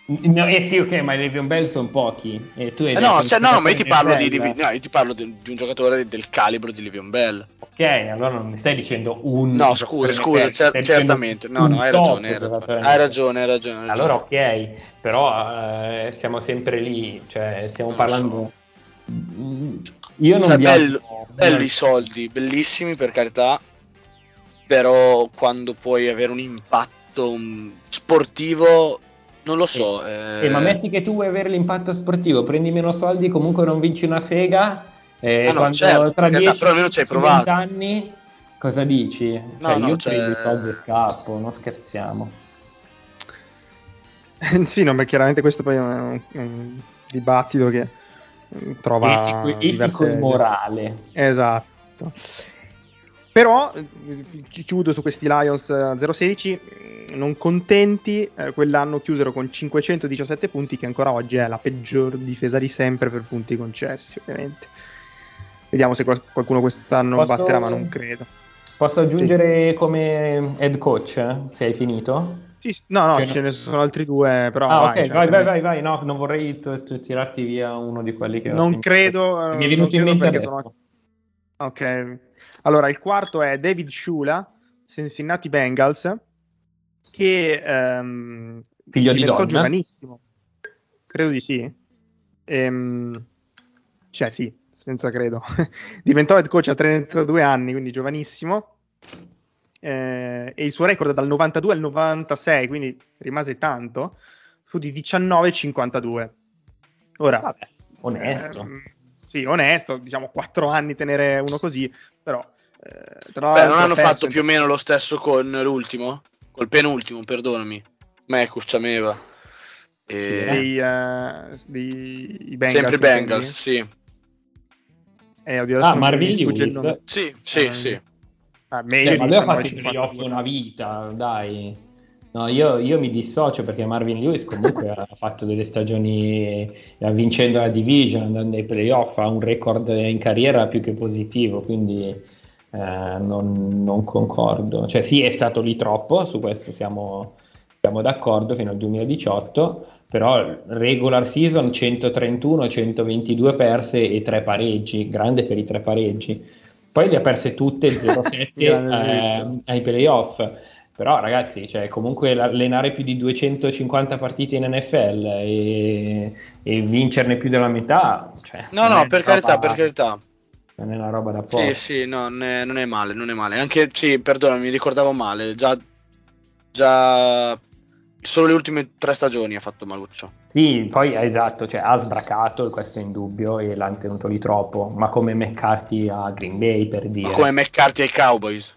[SPEAKER 4] No, eh sì, ok, ma i Levion Bell sono pochi. E tu hai
[SPEAKER 3] eh no, cioè, no, ma io ti parlo, di, di, no, io ti parlo di, di, un giocatore del calibro di Levion Bell.
[SPEAKER 4] Ok, allora non mi stai dicendo un.
[SPEAKER 3] No, scusa, scusa, cer- certamente. No, no, hai ragione. Hai ragione, hai ragione, hai ragione.
[SPEAKER 4] Allora, ok, però eh, siamo sempre lì. Cioè, stiamo non parlando.
[SPEAKER 3] So. Io non cioè, bello, belli i soldi, bellissimi per carità. Però quando puoi avere un impatto sportivo non lo so.
[SPEAKER 4] Eh... Eh, ma metti che tu vuoi avere l'impatto sportivo, prendi meno soldi, comunque non vinci una sega. Eh, ah, no, certo, tra 10 però almeno ci hai provato. anni, cosa dici? No, cioè, no, io cioè... prendo i soldi e scappo, non scherziamo.
[SPEAKER 2] sì, no, beh, chiaramente questo poi è un, un dibattito che eh, trova
[SPEAKER 4] etico, diverse... etico morale.
[SPEAKER 2] Esatto. Però chiudo su questi Lions 016, mm, non contenti, eh, quell'anno chiusero con 517 punti, che ancora oggi è la peggior difesa di sempre per punti concessi, ovviamente. Vediamo se qualcuno quest'anno Posso... batterà, ma non credo.
[SPEAKER 4] Posso aggiungere sì. come head coach, eh, se hai finito?
[SPEAKER 2] Sì, no, no, cioè, ce ne sono altri due, però...
[SPEAKER 4] Ah, vai, ok, cioè, vai, vai, vai, vai, no, non vorrei t- t- tirarti via uno di quelli che...
[SPEAKER 2] Non credo...
[SPEAKER 4] Mi è venuto in mente adesso. Sono...
[SPEAKER 2] Ok, allora, il quarto è David Shula, Cincinnati Bengals, che ehm,
[SPEAKER 4] figlio di donna.
[SPEAKER 2] giovanissimo. Credo di sì. Ehm, cioè, sì, senza credo. diventò head coach a 32 anni, quindi giovanissimo. Eh, e il suo record dal 92 al 96, quindi rimase tanto, fu di 19-52. Ora,
[SPEAKER 4] Vabbè, onesto.
[SPEAKER 2] Ehm, sì, onesto, diciamo 4 anni tenere uno così, però
[SPEAKER 3] eh, Beh, non hanno fatto più o meno lo stesso con l'ultimo? Col penultimo, perdonami. Mekus Ciameva.
[SPEAKER 2] E... Dei, uh, dei
[SPEAKER 3] Bengals. Sempre Bengals, sì.
[SPEAKER 4] Eh, ah, Marvin Lewis?
[SPEAKER 3] Sì, sì, uh, sì.
[SPEAKER 4] Ah, meglio eh, ma lui ha fatto i playoff una vita, dai. No, io, io, mi dissocio perché Marvin Lewis comunque ha fatto delle stagioni vincendo la division, andando ai playoff, ha un record in carriera più che positivo, quindi eh, non, non, concordo. Cioè sì, è stato lì troppo, su questo siamo, siamo d'accordo fino al 2018, però regular season 131, 122 perse e 3 pareggi, grande per i 3 pareggi. Poi le ha perse tutte 0-7 eh, ai playoff. Però ragazzi, cioè, comunque allenare più di 250 partite in NFL e, e vincerne più della metà... Cioè,
[SPEAKER 3] no, no, per carità, per carità
[SPEAKER 4] non è una roba da poco.
[SPEAKER 3] Sì, sì, no, non è, non è male, non è male. Anche, sì, perdona, mi ricordavo male, già, già solo le ultime tre stagioni ha fatto Maluccio.
[SPEAKER 4] Sì, poi esatto, cioè, ha sbracato, questo è indubbio, e l'hanno tenuto lì troppo, ma come McCarthy a Green Bay per dire. Ma
[SPEAKER 3] come McCarthy ai Cowboys.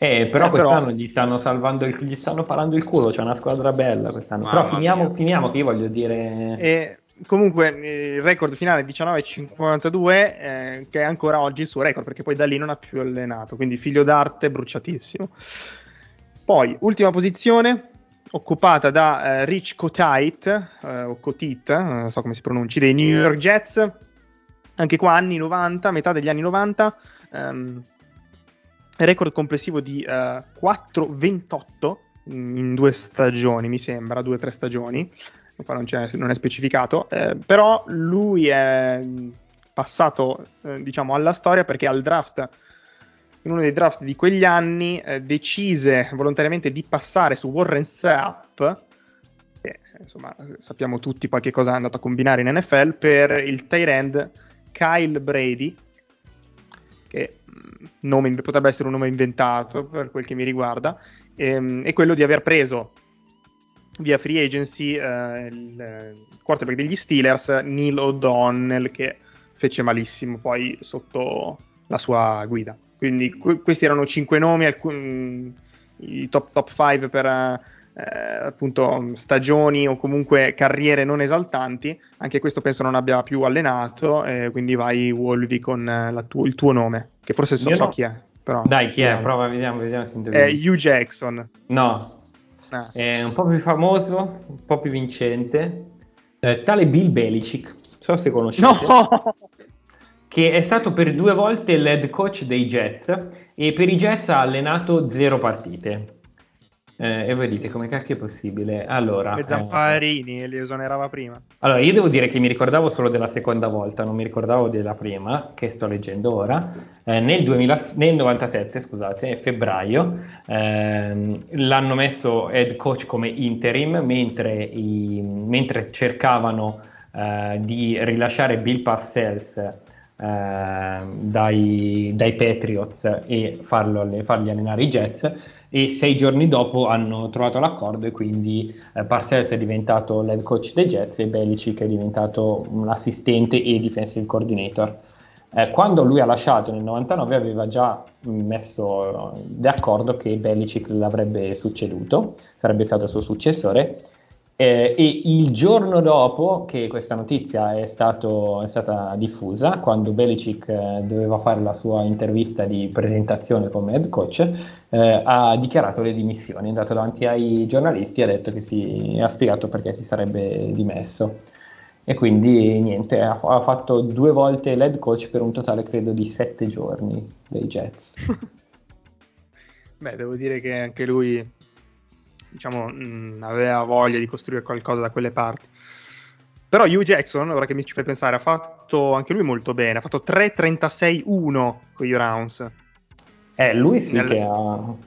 [SPEAKER 4] Eh, però eh, quest'anno però... gli stanno salvando il, gli stanno parando il culo, c'è una squadra bella quest'anno. Mamma però finiamo, finiamo, che io voglio dire...
[SPEAKER 2] Eh, comunque il record finale è 19,52 eh, che è ancora oggi il suo record perché poi da lì non ha più allenato. Quindi figlio d'arte bruciatissimo. Poi ultima posizione occupata da eh, Rich Kotite eh, o Kotit non so come si pronunci dei New York Jets. Anche qua anni 90 metà degli anni 90 ehm, record complessivo di 4,28 eh, in due stagioni mi sembra due o tre stagioni qua non, non è specificato, eh, però lui è passato eh, diciamo alla storia perché al draft in uno dei draft di quegli anni eh, decise volontariamente di passare su Warren Sapp che insomma sappiamo tutti poi che cosa è andato a combinare in NFL per il tight end Kyle Brady che mm, nome, potrebbe essere un nome inventato per quel che mi riguarda ehm, e quello di aver preso via free agency eh, il quarterback degli Steelers, Neil O'Donnell, che fece malissimo poi sotto la sua guida. Quindi que- questi erano cinque nomi, alcun- i top, top 5 per eh, appunto stagioni o comunque carriere non esaltanti. Anche questo penso non abbia più allenato, eh, quindi vai Wolvi con tu- il tuo nome, che forse so, so chi è. Però,
[SPEAKER 4] Dai, chi è? Prova, vediamo, vediamo
[SPEAKER 2] È Hugh Jackson.
[SPEAKER 4] No, Ah. È un po' più famoso, un po' più vincente. Eh, tale Bill Belichick, so se conoscete. No! Che è stato per due volte l'head coach dei Jets e per i Jets ha allenato zero partite. Eh, e voi dite come cacchio è possibile? Allora,
[SPEAKER 2] e Zamparini eh, li esonerava prima.
[SPEAKER 4] Allora, io devo dire che mi ricordavo solo della seconda volta, non mi ricordavo della prima, che sto leggendo ora. Eh, nel, 2000, nel 97, scusate, febbraio, ehm, l'hanno messo head coach come interim mentre, i, mentre cercavano eh, di rilasciare Bill Parcells eh, dai, dai, Patriots e farlo, fargli allenare i Jets e sei giorni dopo hanno trovato l'accordo e quindi eh, Parcells è diventato l'head coach dei Jets e Belichick è diventato un assistente e defensive coordinator. Eh, quando lui ha lasciato nel 99 aveva già messo d'accordo che Belichick l'avrebbe succeduto, sarebbe stato il suo successore eh, e il giorno dopo che questa notizia è, stato, è stata diffusa, quando Belichick eh, doveva fare la sua intervista di presentazione come head coach, eh, ha dichiarato le dimissioni, è andato davanti ai giornalisti e ha detto che si, ha spiegato perché si sarebbe dimesso. E quindi niente, ha, ha fatto due volte l'head coach per un totale credo di sette giorni dei Jets.
[SPEAKER 2] Beh, devo dire che anche lui diciamo, mh, mm, aveva voglia di costruire qualcosa da quelle parti. Però Hugh Jackson, ora che mi ci fai pensare, ha fatto anche lui molto bene, ha fatto 3-36-1 con i rounds.
[SPEAKER 4] Eh, lui sì Nel... che ha...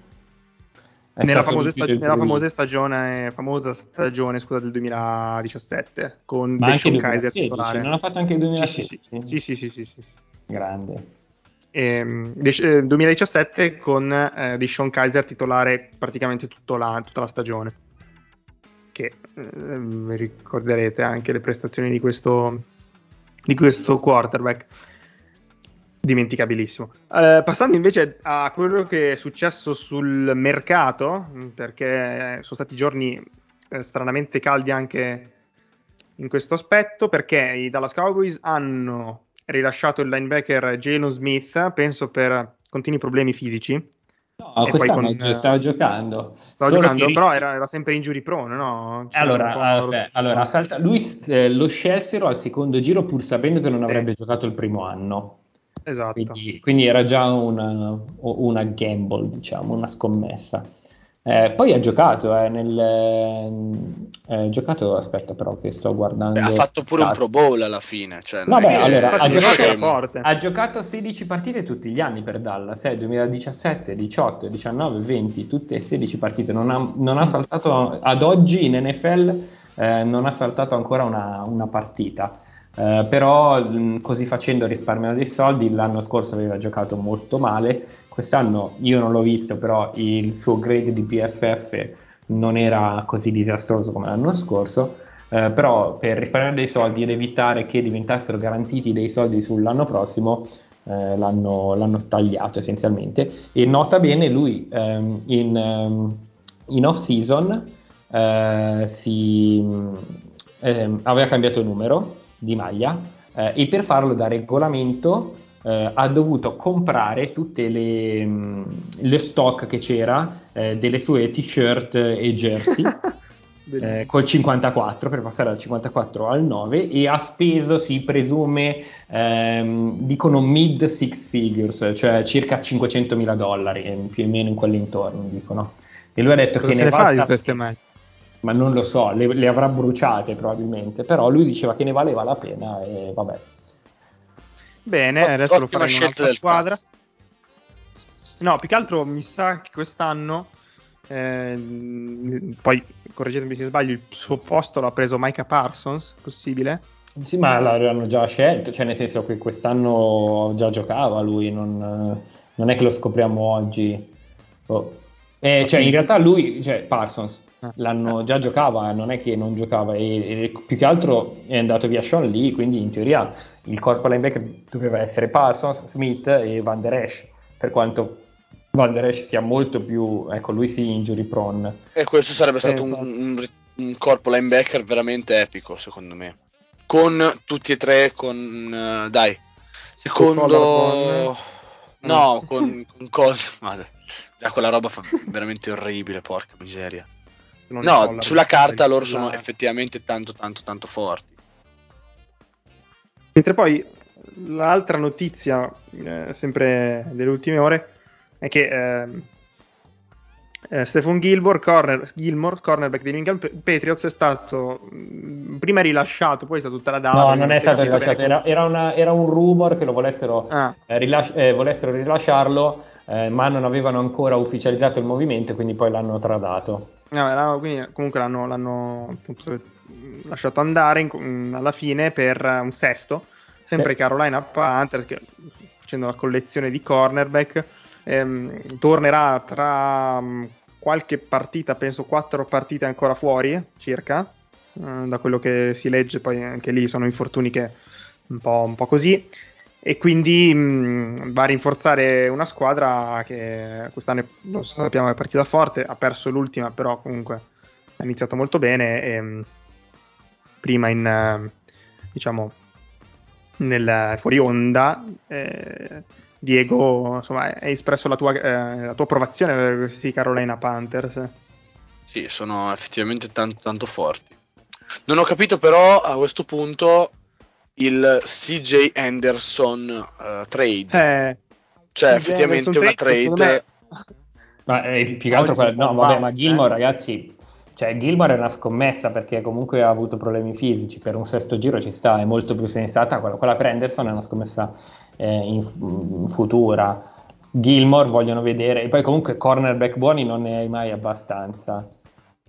[SPEAKER 2] Nella famosa, stag- nella famosa, stagione, famosa stagione scusa, del 2017 con
[SPEAKER 4] Deshaun Kaiser titolare. Non ha fatto anche il 2016?
[SPEAKER 2] Sì, sì, sì. sì, sì,
[SPEAKER 4] Grande
[SPEAKER 2] ehm, 2017 eh, con eh, Deshaun Kaiser titolare praticamente la, tutta la stagione. Che eh, ricorderete anche le prestazioni di questo, di questo quarterback. Dimenticabilissimo. Eh, passando invece a quello che è successo sul mercato, perché sono stati giorni eh, stranamente caldi anche in questo aspetto, perché i Dallas Cowboys hanno rilasciato il linebacker Jalen Smith, penso per continui problemi fisici.
[SPEAKER 4] No, quest'anno con, stava giocando.
[SPEAKER 2] Stava giocando, che... però era, era, sempre injury prone, no?
[SPEAKER 4] Cioè, allora, aspetta, allora salta... lui eh, lo scelsero al secondo giro pur sapendo che non avrebbe sì. giocato il primo anno.
[SPEAKER 2] Esatto.
[SPEAKER 4] Quindi, quindi era già una, una gamble, diciamo, una scommessa. Eh, poi ha giocato, eh, nel, eh, giocato, aspetta però che sto guardando. Beh,
[SPEAKER 3] ha fatto pure un Pro Bowl alla fine. Cioè,
[SPEAKER 4] Vabbè, allora, ha giocato, ha giocato, 16 partite tutti gli anni per Dallas, eh, 2017, 18, 19, 20, tutte 16 partite. Non ha, non ha saltato, ad oggi in NFL eh, non ha saltato ancora una, una partita. Uh, però mh, così facendo risparmiano dei soldi. L'anno scorso aveva giocato molto male, Quest'anno io non l'ho visto, però il suo grade di PFF non era così disastroso come l'anno scorso. Eh, però per risparmiare dei soldi ed evitare che diventassero garantiti dei soldi sull'anno prossimo, eh, l'hanno, l'hanno, tagliato essenzialmente. E nota bene, lui ehm, in, ehm, in off season eh, si, ehm, aveva cambiato numero di maglia eh, e per farlo da regolamento eh, ha dovuto comprare tutte le, mh, mm, le stock che c'era eh, delle sue t-shirt e jersey eh, col 54 per passare dal 54 al 9 e ha speso, si presume, ehm, dicono mid six figures, cioè circa 500 mila dollari, eh, più o meno in quell'intorno, dicono. E lui ha detto
[SPEAKER 2] Cosa
[SPEAKER 4] che
[SPEAKER 2] ne, ne fa di queste mai?
[SPEAKER 4] Ma non lo so, le, le avrà bruciate probabilmente, però lui diceva che ne valeva la pena e vabbè.
[SPEAKER 2] Bene, adesso lo farò in un'altra squadra. Cazzo. No, più che altro mi sa che quest'anno, eh, poi correggetemi se sbaglio, il suo posto l'ha preso Micah Parsons, possibile?
[SPEAKER 4] Sì, ma l'hanno già scelto, cioè nel senso che quest'anno già giocava lui, non, non è che lo scopriamo oggi. Oh. Eh, cioè, in realtà lui, cioè Parsons, l'anno già giocava, non è che non giocava, e, e più che altro è andato via Sean Lee, quindi in teoria il corpo linebacker doveva essere Parsons, Smith e Van Der Esch, per quanto Van Der Esch sia molto più, ecco, lui sì, injury prone.
[SPEAKER 3] E questo sarebbe stato un, un, un, corpo linebacker veramente epico, secondo me. Con tutti e tre, con... Uh, dai, secondo... No, con, con cose... Madre. Già quella roba fa veramente orribile, porca miseria. No, sulla carta loro sono effettivamente tanto tanto tanto forti.
[SPEAKER 2] Mentre poi l'altra notizia, eh, sempre delle ultime ore, è che eh, eh, Stephen Gilmore, corner, Gilmore, cornerback dei New England Patriots, è stato mh, prima rilasciato, poi è stato tradato.
[SPEAKER 4] No, non è stato rilasciato, era, era, una, era, un rumor che lo volessero, ah. eh, rilasci- eh, volessero rilasciarlo, eh, ma non avevano ancora ufficializzato il movimento, quindi poi l'hanno tradato.
[SPEAKER 2] No, quindi, comunque l'hanno, l'hanno appunto, lasciato andare in, alla fine per un sesto, sempre sì. Carolina Panthers, che, facendo la collezione di cornerback ehm, tornerà tra um, qualche partita, penso quattro partite ancora fuori circa, eh, da quello che si legge, poi anche lì sono infortuni che un po', un po così. E quindi mh, va a rinforzare una squadra che quest'anno lo sappiamo è partita forte, ha perso l'ultima, però comunque ha iniziato molto bene. E, mh, prima in diciamo nel fuori onda eh, Diego, insomma, hai espresso la tua, eh, la tua approvazione per questi Carolina Panthers.
[SPEAKER 3] Sì, sono effettivamente tanto, tanto forti. Non ho capito però a questo punto il CJ Anderson uh, trade. Eh, cioè, effettivamente una trade. trade
[SPEAKER 4] ma eh, più che altro quella... no, vabbè, ma Gilmore, eh. ragazzi, cioè Gilmore è una scommessa perché comunque ha avuto problemi fisici. Per un sesto giro ci sta, è molto più sensata. Quella, quella per Anderson è una scommessa eh, in, in, futura. Gilmore vogliono vedere, e poi comunque cornerback buoni non ne hai mai abbastanza.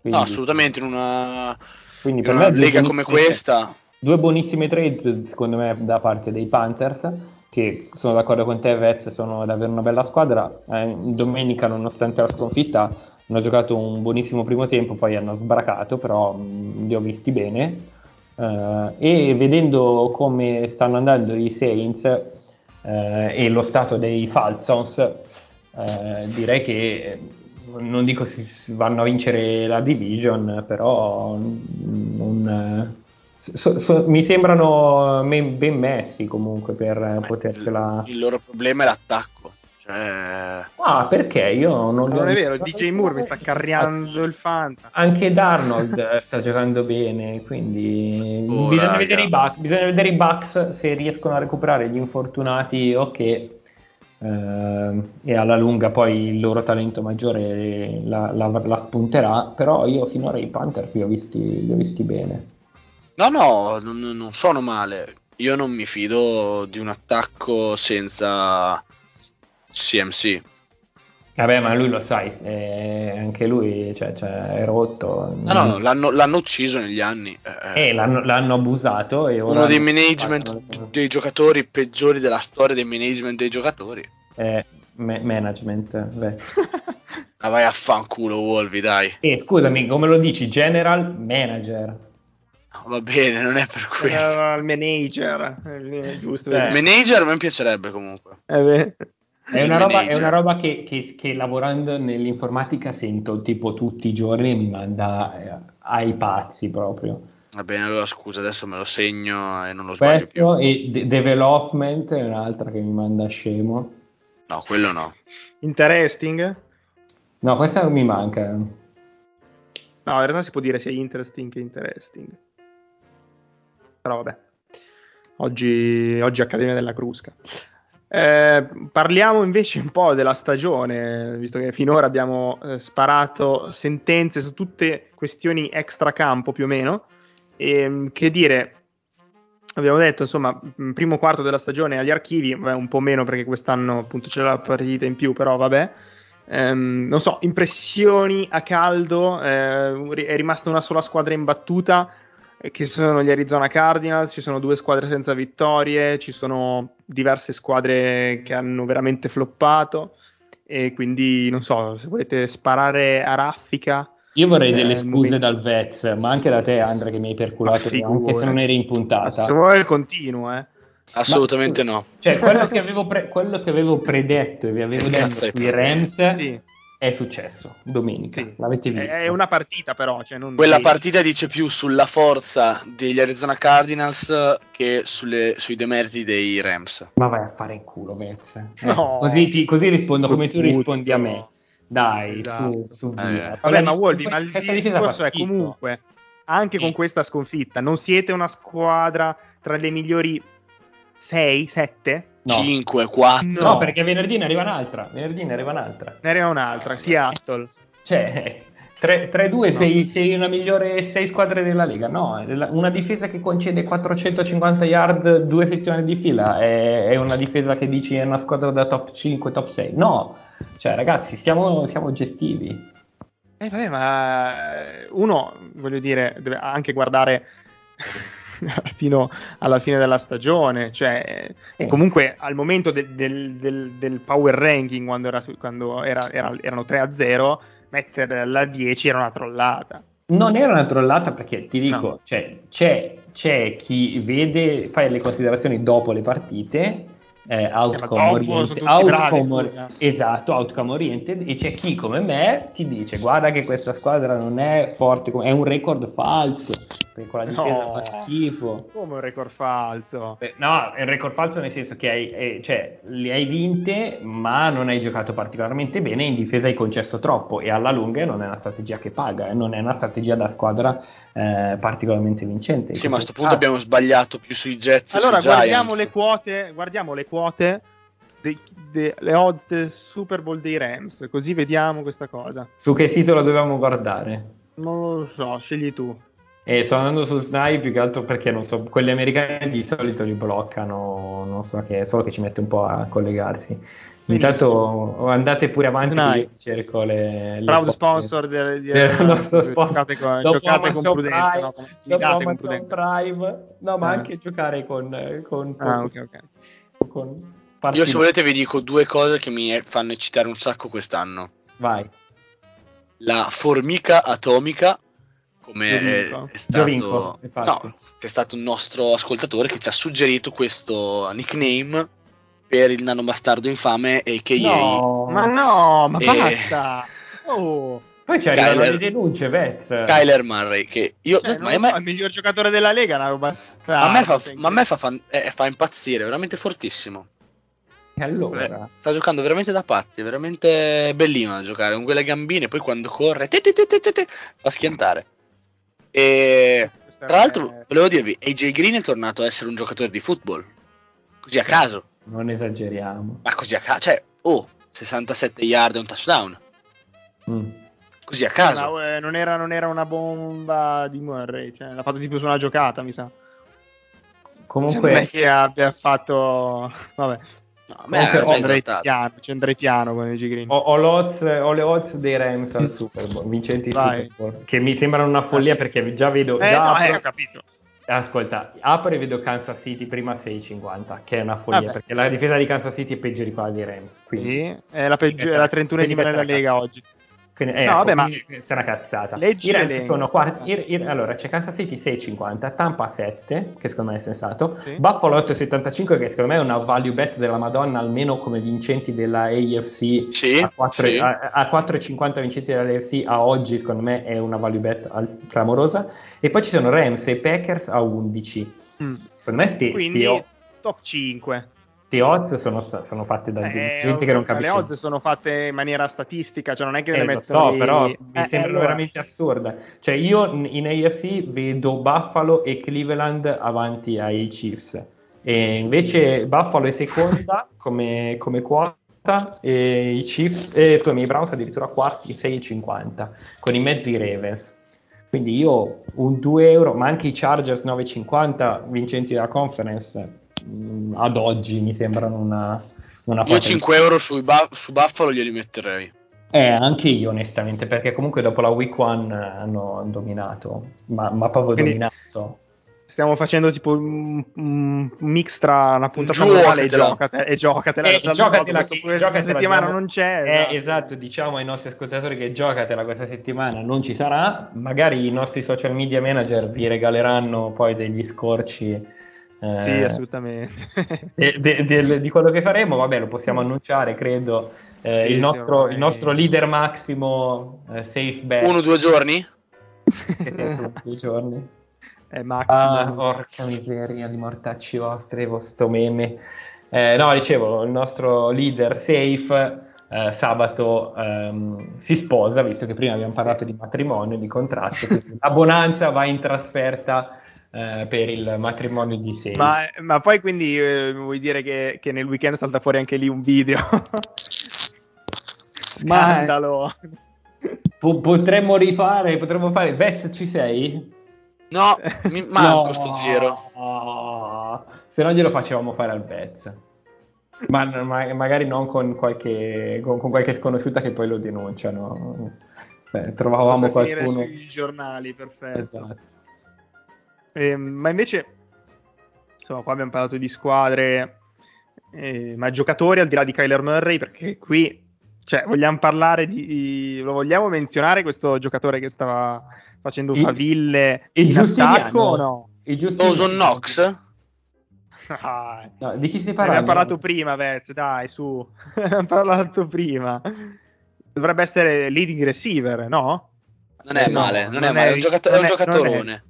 [SPEAKER 3] Quindi, no, assolutamente, in una, in una lega come questa.
[SPEAKER 4] Due buonissime trade, secondo me, da parte dei Panthers, che sono d'accordo con te, Vez, sono davvero una bella squadra. Eh, domenica, nonostante la sconfitta, hanno giocato un buonissimo primo tempo, poi hanno sbracato, però mh, li ho visti bene. Uh, e vedendo come stanno andando i Saints, eh, e lo stato dei Falcons, eh, direi che non dico si vanno a vincere la division, però non, so, so, mi sembrano ben messi comunque per Beh, potersela.
[SPEAKER 3] Il, il loro problema è l'attacco. Cioè...
[SPEAKER 4] Ah, perché io non,
[SPEAKER 2] non è vero, DJ Moore mi sta carriando il Fanta.
[SPEAKER 4] Anche Darnold sta giocando bene, quindi oh, bisogna, vedere Bucks, bisogna, vedere i Bucks, se riescono a recuperare gli infortunati ok. Eh, e alla lunga poi il loro talento maggiore la, la, la, spunterà, però io finora i Panthers li ho visti, li ho visti bene.
[SPEAKER 3] No, no, non, non sono male. Io non mi fido di un attacco senza CMC.
[SPEAKER 4] Vabbè, ma lui lo sai, eh, anche lui cioè, cioè, è rotto.
[SPEAKER 3] No, no, no l'hanno, l'hanno, ucciso negli anni.
[SPEAKER 4] Eh, eh l'hanno, l'hanno, abusato. E
[SPEAKER 3] Uno dei management fatto... dei giocatori peggiori della storia dei management dei giocatori.
[SPEAKER 4] Eh, ma- management, beh.
[SPEAKER 3] Ma vai a fanculo, Wolvi, dai.
[SPEAKER 4] Eh, scusami, come lo dici? General manager.
[SPEAKER 3] Va bene, non è per quello.
[SPEAKER 2] General manager, è giusto.
[SPEAKER 3] Eh. Manager a me piacerebbe comunque.
[SPEAKER 2] Eh.
[SPEAKER 4] È una, roba, è una roba, che, che, che, lavorando nell'informatica sento tipo tutti i giorni e mi manda eh, ai pazzi proprio.
[SPEAKER 3] Va bene, allora scusa, adesso me lo segno e non lo sbaglio
[SPEAKER 4] Questo più. E de- development è un'altra che mi manda scemo.
[SPEAKER 3] No, quello no.
[SPEAKER 2] Interesting?
[SPEAKER 4] No, questa non mi manca. No,
[SPEAKER 2] in realtà si può dire sia interesting che interesting. Però vabbè. Oggi, oggi Accademia della Crusca. Eh, parliamo invece un po' della stagione, visto che finora abbiamo eh, sparato sentenze su tutte questioni extracampo più o meno. E, ehm, che dire, abbiamo detto insomma, primo quarto della stagione agli archivi, beh, un po' meno perché quest'anno appunto c'è la partita in più, però vabbè. Um, non so, impressioni a caldo, eh, è rimasta una sola squadra imbattuta che sono gli Arizona Cardinals, ci sono due squadre senza vittorie, ci sono diverse squadre che hanno veramente floppato e quindi non so, se volete sparare a raffica.
[SPEAKER 4] Io vorrei eh, delle scuse dal Vez, ma anche da te Andrea che mi hai perculato anche se non eri in puntata.
[SPEAKER 2] Se vuoi continuo, eh.
[SPEAKER 3] Assolutamente
[SPEAKER 4] ma,
[SPEAKER 3] no.
[SPEAKER 4] Cioè, quello che avevo, pre- quello che avevo predetto e vi avevo detto sui Rams sì è successo domenica. Sì. L'avete visto?
[SPEAKER 2] È una partita, però. Cioè
[SPEAKER 3] Quella sei... partita dice più sulla forza degli Arizona Cardinals che sulle, sui demeriti dei Rams.
[SPEAKER 4] Ma vai a fare in culo, Vez. Eh, no. così, ti, così, rispondo come tu rispondi a me. Dai, esatto. su, su
[SPEAKER 2] eh. Vabbè, ma Wolvi, ma il discorso è comunque, anche con questa sconfitta, non siete una squadra tra le migliori 6, 7?
[SPEAKER 3] No. 5, 4. No.
[SPEAKER 4] perché venerdì ne arriva un'altra. Venerdì ne arriva un'altra.
[SPEAKER 2] Ne arriva un'altra, Seattle.
[SPEAKER 4] Cioè, 3-2 no. sei, sei, una migliore 6 squadre della Lega. No, una difesa che concede 450 yard due settimane di fila è, è una difesa che dici è una squadra da top 5, top 6. No, cioè ragazzi, siamo, siamo oggettivi.
[SPEAKER 2] Eh vabbè, ma uno, voglio dire, deve anche guardare fino alla fine della stagione. Cioè, eh. comunque al momento de- del, del, del, power ranking, quando, era, quando era, era, erano 3 a 0, mettere la 10 era una trollata.
[SPEAKER 4] Non era una trollata perché ti dico, no. cioè, c'è, c'è chi vede, fa le considerazioni dopo le partite eh, outcome, oriented, outcome bravi, esatto, outcome oriented e c'è chi come me ti dice guarda che questa squadra non è forte, è un record falso con la difesa no, fa schifo.
[SPEAKER 2] Come un record falso?
[SPEAKER 4] Beh, no, è un record falso nel senso che hai, eh, cioè, le hai vinte, ma non hai giocato particolarmente bene. In difesa hai concesso troppo e alla lunga non è una strategia che paga, eh, non è una strategia da squadra eh, particolarmente vincente.
[SPEAKER 3] Sì, ma a questo punto abbiamo sbagliato più sui Jets.
[SPEAKER 2] Allora, guardiamo le quote, guardiamo le quote. De, de, le odds del Super Bowl dei Rams, così vediamo questa cosa.
[SPEAKER 4] Su che sito lo dobbiamo guardare?
[SPEAKER 2] Non lo so, scegli tu.
[SPEAKER 4] E sto andando su Snipe più che altro perché non so, quelli americani di solito li bloccano, non so che, solo che ci mette un po' a collegarsi. Intanto andate pure avanti
[SPEAKER 2] Snipe.
[SPEAKER 4] cerco le,
[SPEAKER 2] le proud sponsor del, di, del nostro giocate con, giocate con prudenza
[SPEAKER 4] Prime, no? giocate con prudenza Prime, no ma ah. anche giocare con, con,
[SPEAKER 2] ah, okay, okay.
[SPEAKER 3] con Io se volete vi dico due cose che mi fanno eccitare un sacco quest'anno
[SPEAKER 4] vai
[SPEAKER 3] la formica atomica come è, è, stato,
[SPEAKER 4] vinco,
[SPEAKER 3] no, c'è stato un nostro ascoltatore che ci ha suggerito questo nickname per il nano bastardo infame a.k.a.
[SPEAKER 2] No, ma no, ma e... basta! Oh.
[SPEAKER 4] Poi ci arrivano le denunce, Vez.
[SPEAKER 3] Kyler Murray, che io...
[SPEAKER 2] Cioè, ma me... il miglior giocatore della Lega, nano bastardo.
[SPEAKER 3] A me fa, ma a me fa, fan... eh, fa impazzire, veramente fortissimo.
[SPEAKER 4] E allora? Beh,
[SPEAKER 3] sta giocando veramente da pazzi, è veramente bellino da giocare, con quelle gambine, poi quando corre, fa schiantare. E tra l'altro, volevo dirvi, AJ Green è tornato a essere un giocatore di football. Così a caso.
[SPEAKER 4] Non esageriamo.
[SPEAKER 3] Ma così a caso. Cioè, oh, 67 yard e un touchdown. Mm. Così a caso.
[SPEAKER 2] No, eh, non, era, non, era, una bomba di Murray. Cioè, l'ha fatto tipo su una giocata, mi sa.
[SPEAKER 4] Comunque.
[SPEAKER 2] Cioè, non è che abbia fatto. Vabbè.
[SPEAKER 3] No, beh,
[SPEAKER 2] c'è Andrei piano, c'è Andrei piano con i Green.
[SPEAKER 4] Ho, ho, ho, le odds dei Rams al Super Bowl, vincenti Vai. Super Bowl, che mi sembrano una follia perché già vedo...
[SPEAKER 2] Eh,
[SPEAKER 4] già
[SPEAKER 2] no,
[SPEAKER 4] apro,
[SPEAKER 2] eh, ho capito.
[SPEAKER 4] Ascolta, apro e vedo Kansas City prima 6,50, che è una follia, Vabbè. perché la difesa di Kansas City è peggio di quella dei Rams. Quindi...
[SPEAKER 2] Sì, è la, peggio, è la 31esima nella Lega oggi.
[SPEAKER 4] Quindi, eh, no, vabbè, ma è una cazzata. Leggi I Rams sono quarti. I, i, allora c'è Kansas City 6,50, Tampa 7, che secondo me è sensato, sì. Buffalo 8,75, che secondo me è una value bet della Madonna, almeno come vincenti della AFC
[SPEAKER 3] sì,
[SPEAKER 4] a, 4, sì. a, a 4,50 vincenti dell'AFC a oggi, secondo me è una value bet al, clamorosa. E poi ci sono Rams e Packers a 11. Mm. Secondo me sti,
[SPEAKER 2] Quindi
[SPEAKER 4] sti,
[SPEAKER 2] top 5
[SPEAKER 4] queste odds sono, sono fatte da eh, gente che non capisce.
[SPEAKER 2] Le odds sono fatte in maniera statistica, cioè non è che
[SPEAKER 4] eh,
[SPEAKER 2] le
[SPEAKER 4] mettono. So, però mi eh, sembrano allora. veramente assurde. Cioè, io in AFC vedo Buffalo e Cleveland avanti ai Chiefs. E invece Buffalo è seconda come, come quota e i Chiefs, eh, scusami, i Browns addirittura quarti 6,50 con i mezzi Ravens. Quindi io un 2 euro, ma anche i Chargers 9,50 vincenti della conference ad oggi mi sembrano una, una
[SPEAKER 3] Io 5 euro ba- su Buffalo glieli metterei.
[SPEAKER 4] Eh, anche io onestamente, perché comunque dopo la week one hanno dominato, ma, ma proprio Quindi dominato.
[SPEAKER 2] Stiamo facendo tipo un, un mix tra una puntata normale e giocatela. E giocatela,
[SPEAKER 4] eh, giocatela, che,
[SPEAKER 2] questa giocatela, settimana non c'è.
[SPEAKER 4] Eh, esatto. esatto, diciamo ai nostri ascoltatori che giocatela questa settimana non ci sarà. Magari i nostri social media manager vi regaleranno poi degli scorci
[SPEAKER 2] eh, sì, assolutamente.
[SPEAKER 4] de, de, de, di quello che faremo, vabbè, lo possiamo annunciare, credo. Eh, sì, il, nostro, il, nostro, leader massimo, eh, Safe Bet.
[SPEAKER 3] Uno o due giorni?
[SPEAKER 4] due giorni.
[SPEAKER 2] È Massimo. Ah,
[SPEAKER 4] porca miseria di mortacci vostri, vostro meme. Eh, no, dicevo, il nostro leader Safe eh, sabato ehm, si sposa, visto che prima abbiamo parlato di matrimonio, di contratto. la Bonanza va in trasferta eh, per il matrimonio di Sei.
[SPEAKER 2] Ma, ma, poi quindi eh, vuoi dire che, che, nel weekend salta fuori anche lì un video? Scandalo!
[SPEAKER 4] Po- potremmo rifare, potremmo fare. Vez, ci sei?
[SPEAKER 3] No, mi manco no, sto giro.
[SPEAKER 4] Se no glielo facevamo fare al Vez. Ma, ma, magari non con qualche, con, con qualche sconosciuta che poi lo denunciano. Beh, trovavamo qualcuno
[SPEAKER 2] sui giornali, perfetto. Esatto. Eh, ma invece, insomma, qua abbiamo parlato di squadre, eh, ma giocatori al di là di Kyler Murray, perché qui, cioè, vogliamo parlare di, lo vogliamo menzionare questo giocatore che stava facendo faville
[SPEAKER 4] il, il in attacco o no?
[SPEAKER 3] Il Oson Knox?
[SPEAKER 2] Ah, no, di chi stai parlando? Ne abbiamo parlato prima, Vez, dai, su. abbiamo parlato prima. Dovrebbe essere leading receiver, no?
[SPEAKER 3] Non è male, non, non è male, è un, giocato- è un giocatorone.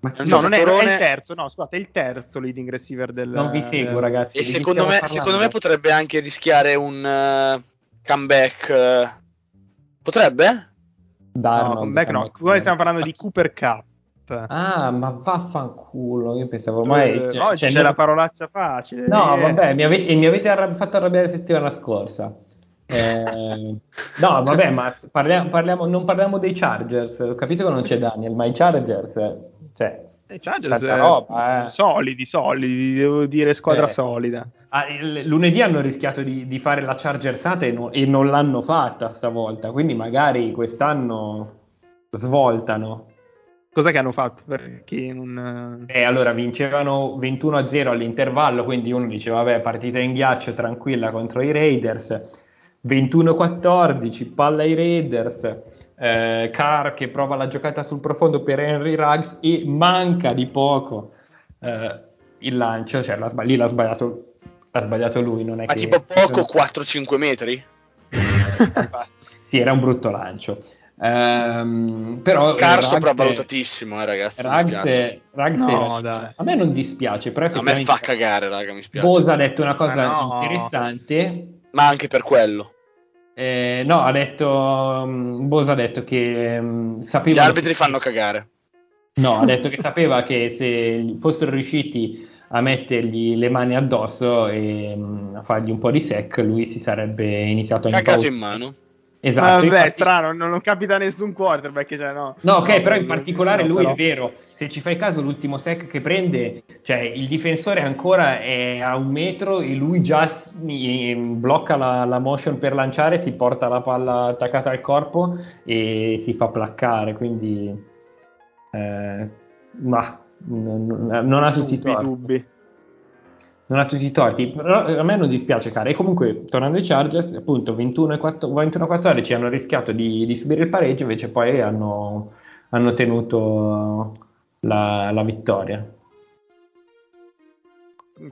[SPEAKER 2] Ma no, no non è, è, il terzo, no, scusate, è il terzo leading receiver del...
[SPEAKER 4] Non vi seguo, ragazzi.
[SPEAKER 3] E secondo me, secondo me, potrebbe anche rischiare un uh, comeback. Uh... Potrebbe?
[SPEAKER 2] Darnold, no, comeback no. Qua stiamo parlando di Cooper Cup.
[SPEAKER 4] Ah, ma vaffanculo, io pensavo ormai...
[SPEAKER 2] Eh, cioè, oggi cioè, c'è no... la parolaccia facile.
[SPEAKER 4] No, eh. vabbè, mi avete, mi avete arrab- fatto arrabbiare la settimana scorsa. Eh, no, vabbè, ma parliamo, parliamo, non parliamo dei Chargers. Ho capito che non c'è Daniel, ma i Chargers, cioè,
[SPEAKER 2] i Chargers roba, eh. solidi, solidi, devo dire squadra eh. solida.
[SPEAKER 4] Ah, lunedì hanno rischiato di, di fare la Chargersata e, no, e non l'hanno fatta stavolta, quindi magari quest'anno svoltano.
[SPEAKER 2] Cosa che hanno fatto? Perché non...
[SPEAKER 4] Eh, allora vincevano 21-0 all'intervallo, quindi uno diceva, vabbè, partita in ghiaccio tranquilla contro i Raiders 21-14, palla ai Raiders, eh, Carr che prova la giocata sul profondo per Henry Ruggs e manca di poco eh, il lancio, cioè l'ha, lì l'ha sbagliato, l'ha sbagliato lui, non è
[SPEAKER 3] Ma
[SPEAKER 4] che...
[SPEAKER 3] tipo poco, 4-5 metri?
[SPEAKER 4] sì, era un brutto lancio. Um, però
[SPEAKER 3] Car sopravvalutatissimo, eh, ragazzi.
[SPEAKER 4] Ruggs, Ruggs no, era... a me non dispiace, però
[SPEAKER 3] a me fa cagare, raga. Mi spiace.
[SPEAKER 4] Bosa ha detto una cosa no. interessante,
[SPEAKER 3] ma anche per quello.
[SPEAKER 4] Eh, no, ha detto. Um, Bosa ha detto che um, sapeva.
[SPEAKER 3] Gli arbitri che... fanno cagare.
[SPEAKER 4] No, ha detto che sapeva che se fossero riusciti a mettergli le mani addosso e um, a fargli un po' di sec, lui si sarebbe iniziato a
[SPEAKER 3] Cagato in mano.
[SPEAKER 2] Esatto. Vabbè, infatti... strano, non, non, capita nessun quarterback. Cioè, no.
[SPEAKER 4] no, ok, no, però in particolare no, lui però... è vero. Se ci fai caso, l'ultimo sec che prende, cioè il difensore ancora è a un metro e lui già blocca la, la motion per lanciare, si porta la palla attaccata al corpo e si fa placcare. Quindi, eh, ma non, non ha tutti i. Dubbi non ha tutti i torti, però a me non dispiace cara. E comunque, tornando ai Chargers, appunto 21-14 hanno rischiato di, di, subire il pareggio, invece poi hanno, hanno tenuto la, la, vittoria.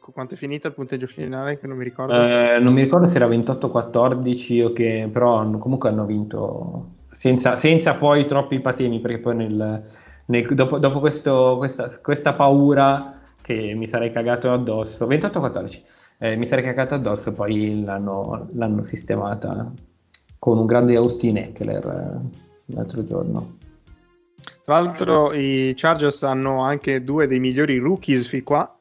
[SPEAKER 2] Quanto è finita il punteggio finale? Che non mi ricordo.
[SPEAKER 4] Eh, non mi ricordo se era 28-14 o che, però hanno, comunque hanno vinto senza, senza, poi troppi patemi, perché poi nel, nel, dopo, dopo questo, questa, questa paura che mi sarei cagato addosso, 28-14, eh, mi sarei cagato addosso, poi l'hanno, l'hanno sistemata con un grande Austin Eckler eh, l'altro giorno.
[SPEAKER 2] Tra l'altro i Chargers hanno anche due dei migliori rookies fin qua,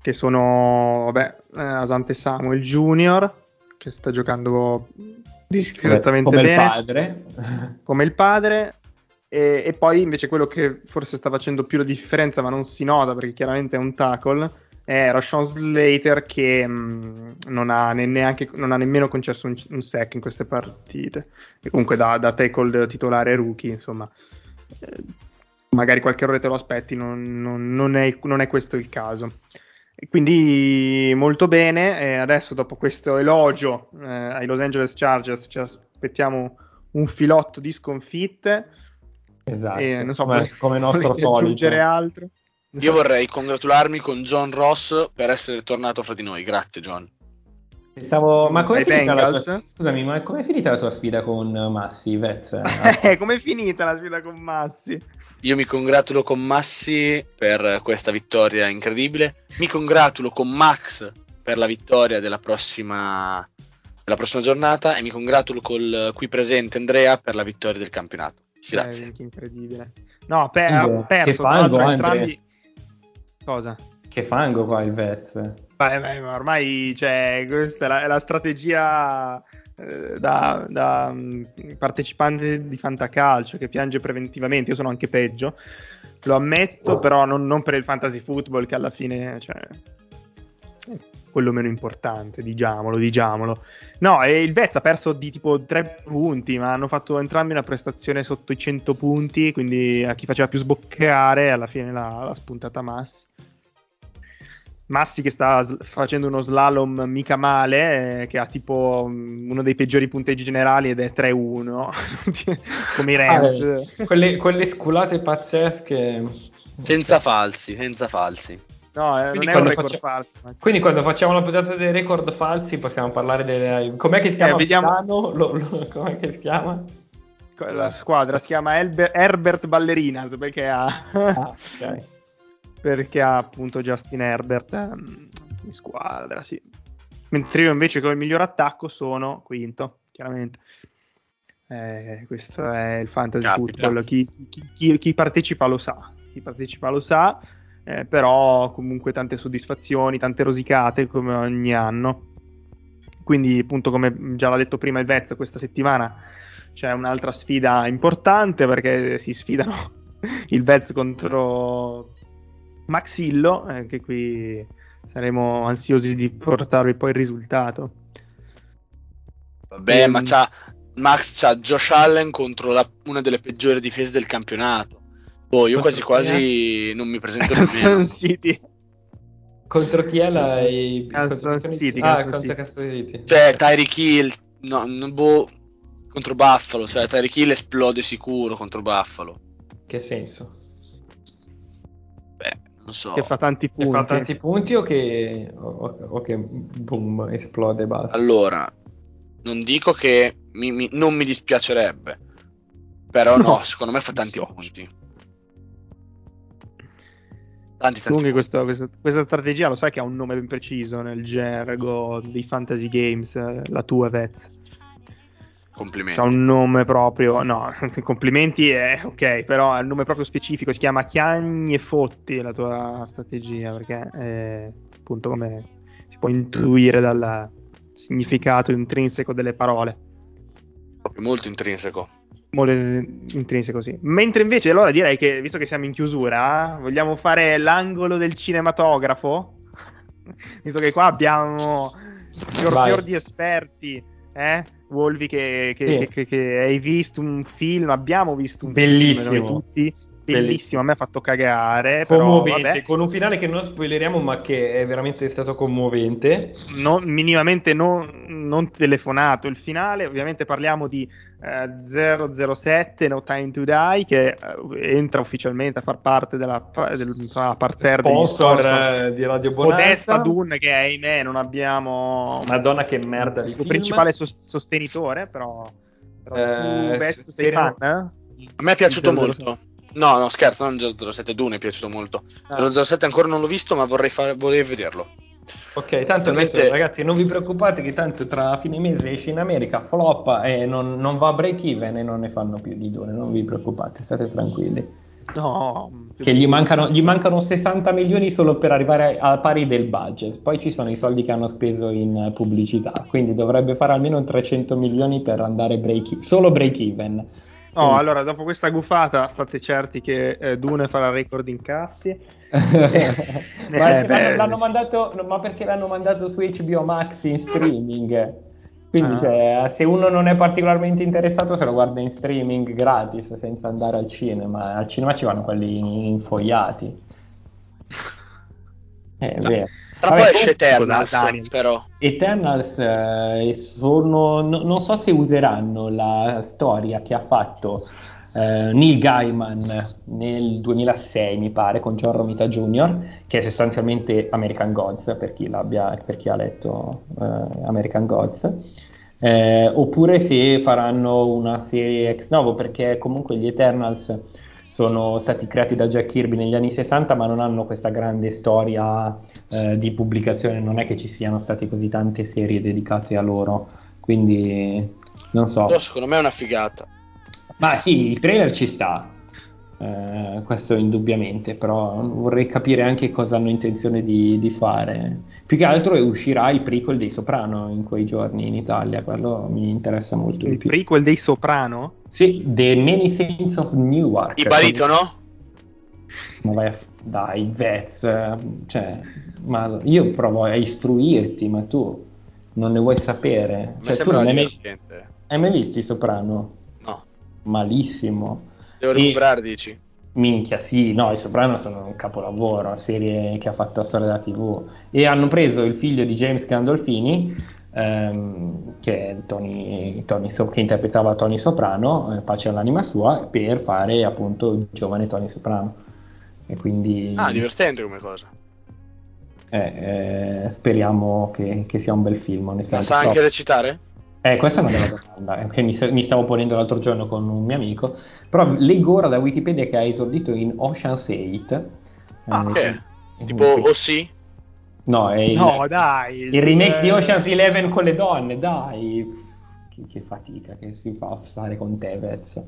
[SPEAKER 2] che sono vabbè, eh, Asante Samuel Jr., che sta giocando discretamente
[SPEAKER 4] come
[SPEAKER 2] bene.
[SPEAKER 4] Come il padre.
[SPEAKER 2] Come il padre. E, e, poi invece quello che forse sta facendo più la differenza, ma non si nota perché chiaramente è un tackle, è Rashawn Slater che mh, non, ha neanche, non, ha nemmeno concesso un, un sack in queste partite. E comunque da, da tackle titolare rookie, insomma. Eh, magari qualche errore te lo aspetti, non, non, non, è, non è questo il caso. Quindi molto bene, e adesso dopo questo elogio eh, ai Los Angeles Chargers ci aspettiamo un filotto di sconfitte
[SPEAKER 4] Esatto, e, non so, come, come nostro solito. aggiungere
[SPEAKER 2] altro?
[SPEAKER 3] Io vorrei congratularmi con John Ross per essere tornato fra di noi. Grazie, John.
[SPEAKER 4] Pensavo, ma come finita la tua, scusami, ma com'è finita la tua sfida con Massi? Vez?
[SPEAKER 2] eh, com'è finita la sfida con Massi?
[SPEAKER 3] Io mi congratulo con Massi per questa vittoria incredibile. Mi congratulo con Max per la vittoria della prossima, della prossima giornata e mi congratulo col qui presente Andrea per la vittoria del campionato. Grazie.
[SPEAKER 2] Che incredibile. No, per, ha perso tra l'altro entrambi, Cosa?
[SPEAKER 4] Che fango qua il Vez.
[SPEAKER 2] Beh, beh, ma ormai cioè, questa è la, è la strategia eh, da, da um, partecipante di Fantacalcio che piange preventivamente. Io sono anche peggio, lo ammetto, oh. però non, non, per il fantasy football che alla fine cioè, quello meno importante, diciamolo, diciamolo. No, e il Vez ha perso di tipo 3 punti, ma hanno fatto entrambi una prestazione sotto i 100 punti, quindi a chi faceva più sboccare alla fine l'ha, l'ha spuntata Massi. Massi che sta facendo uno slalom mica male, eh, che ha tipo um, uno dei peggiori punteggi generali ed è 3-1, come i Rams.
[SPEAKER 4] Ah, quelle, quelle sculate pazzesche.
[SPEAKER 3] Senza falsi, senza falsi.
[SPEAKER 2] No, eh, non è un record faccia... falso.
[SPEAKER 4] Quindi quando facciamo la puntata dei record falsi possiamo parlare delle... Com'è che si chiama? Eh, vediamo... Lo, lo, com'è che si chiama?
[SPEAKER 2] La squadra si chiama Elber... Herbert Ballerinas perché ha... Ah, okay. perché ha appunto Justin Herbert um, in squadra, sì. Mentre io invece con il miglior attacco sono quinto, chiaramente. Eh, questo è il fantasy Capita. football. Chi, chi, chi, chi partecipa lo sa. Chi partecipa lo sa eh, però comunque tante soddisfazioni, tante rosicate come ogni anno. Quindi, appunto, come già l'ha detto prima il Vez, questa settimana c'è un'altra sfida importante perché si sfidano il Vez contro Maxillo, eh, che qui saremo ansiosi di portarvi poi il risultato.
[SPEAKER 3] Vabbè, e, ma c'ha, Max c'ha Josh Allen contro la, una delle peggiori difese del campionato. Boh, io quasi quasi non mi presento nemmeno.
[SPEAKER 2] City.
[SPEAKER 4] Contro chi è la...
[SPEAKER 2] Kansas City.
[SPEAKER 4] Ah, contro Kansas City.
[SPEAKER 3] Cioè, Tyreek Hill... No, boh, contro Buffalo. Cioè, Tyreek Hill esplode sicuro contro Buffalo.
[SPEAKER 4] Che senso?
[SPEAKER 3] Beh, non so.
[SPEAKER 2] Che fa tanti punti.
[SPEAKER 4] Che fa tanti punti o che... O, o che boom, esplode basta.
[SPEAKER 3] Allora, non dico che mi, mi, non mi dispiacerebbe. Però no, no secondo me fa tanti so. punti.
[SPEAKER 2] Tanti, Comunque questo, questa, questa, strategia lo sai che ha un nome ben preciso nel gergo dei fantasy games, eh, la tua Vez.
[SPEAKER 3] Complimenti.
[SPEAKER 2] Ha un nome proprio, no, complimenti è ok, però ha un nome proprio specifico, si chiama Chiagni e Fotti la tua strategia, perché è, appunto come si può intuire dal significato intrinseco delle parole.
[SPEAKER 3] Proprio molto intrinseco
[SPEAKER 2] molto intrinseco, sì. Mentre invece, allora direi che, visto che siamo in chiusura, vogliamo fare l'angolo del cinematografo? visto che qua abbiamo fior, fior di esperti, eh? Wolvi che, che, sì. che, che, hai visto un film, abbiamo visto un
[SPEAKER 4] Bellissimo.
[SPEAKER 2] film tutti bellissimo, a me ha fatto cagare.
[SPEAKER 4] Commovente,
[SPEAKER 2] però,
[SPEAKER 4] con un finale che non spoileriamo, ma che è veramente stato commovente.
[SPEAKER 2] Non, minimamente non, non, telefonato il finale. Ovviamente parliamo di eh, 007 No Time to Die, che eh, entra ufficialmente a far parte della, della parterre
[SPEAKER 4] sponsor, sponsor di Radio Bonanza.
[SPEAKER 2] Modesta Dune, che ahimè non abbiamo.
[SPEAKER 4] Madonna, che merda! Il
[SPEAKER 2] principale sostenitore, però. però eh, tu, Bezzo, sei fan? Eh?
[SPEAKER 3] A me è piaciuto molto. No, no, scherzo, non 007 Dune è piaciuto molto. Ah. 007 ancora non l'ho visto, ma vorrei, fare, vorrei vederlo.
[SPEAKER 4] Ok, tanto Ovviamente... adesso, ragazzi, non vi preoccupate che tanto tra fine mese esce in America, floppa e non, non va a break even e non ne fanno più di Dune, non vi preoccupate, state tranquilli.
[SPEAKER 2] No,
[SPEAKER 4] che gli mancano, gli mancano, 60 milioni solo per arrivare al pari del budget. Poi ci sono i soldi che hanno speso in pubblicità, quindi dovrebbe fare almeno 300 milioni per andare break, solo break even.
[SPEAKER 2] No, oh, allora, dopo questa gufata, state certi che eh, Dune farà record incassi.
[SPEAKER 4] eh, ma, eh, beh, l'hanno mandato, ma, perché l'hanno mandato su HBO Max in streaming? Quindi, ah. cioè, se uno non è particolarmente interessato, se lo guarda in streaming gratis senza andare al cinema. Al cinema ci vanno quelli infogliati.
[SPEAKER 3] È vero. Tra poi esce Eternals, però.
[SPEAKER 4] Eternals eh, sono, no, non so se useranno la storia che ha fatto eh, Neil Gaiman nel 2006, mi pare, con John Romita Jr., che è sostanzialmente American Gods, per chi, per chi ha letto eh, American Gods. Eh, oppure se faranno una serie ex novo, perché comunque gli Eternals sono stati creati da Jack Kirby negli anni 60, ma non hanno questa grande storia eh, di pubblicazione, non è che ci siano state così tante serie dedicate a loro, quindi non so.
[SPEAKER 3] Però secondo me è una figata.
[SPEAKER 4] Ma sì, il trailer ci sta. Uh, questo indubbiamente, però vorrei capire anche cosa hanno intenzione di, di, fare. Più che altro uscirà il prequel dei Soprano in quei giorni in Italia, quello mi interessa molto
[SPEAKER 2] il
[SPEAKER 4] di più.
[SPEAKER 2] Il prequel dei Soprano?
[SPEAKER 4] Sì, The Many Saints of Newark.
[SPEAKER 3] Il baritono?
[SPEAKER 4] Ma vai. Dai, Vez, cioè, ma io provo a istruirti, ma tu non ne vuoi sapere.
[SPEAKER 3] Cioè,
[SPEAKER 4] tu non hai mai... hai mai visto i Soprano?
[SPEAKER 3] No.
[SPEAKER 4] Malissimo
[SPEAKER 3] Devo recuperare, dici?
[SPEAKER 4] Minchia, sì, no, i Soprano sono un capolavoro, una serie che ha fatto la storia della TV. E hanno preso il figlio di James Gandolfini, ehm, che, Tony, Tony, che, interpretava Tony Soprano, eh, pace all'anima sua, per fare appunto il giovane Tony Soprano. E quindi...
[SPEAKER 3] Ah, divertente come cosa.
[SPEAKER 4] Eh, eh, speriamo che, che, sia un bel film.
[SPEAKER 3] Ma sa anche recitare?
[SPEAKER 4] Eh, questa è una bella domanda che mi, mi, stavo ponendo l'altro giorno con un mio amico. Però leggo ora da Wikipedia che ha esordito in Ocean's 8.
[SPEAKER 3] Ah, eh, okay. tipo OC?
[SPEAKER 4] No, è il,
[SPEAKER 2] no, dai,
[SPEAKER 4] il, il remake di Ocean's 11 con le donne, dai. Che, che fatica che si fa a fare con Tevez.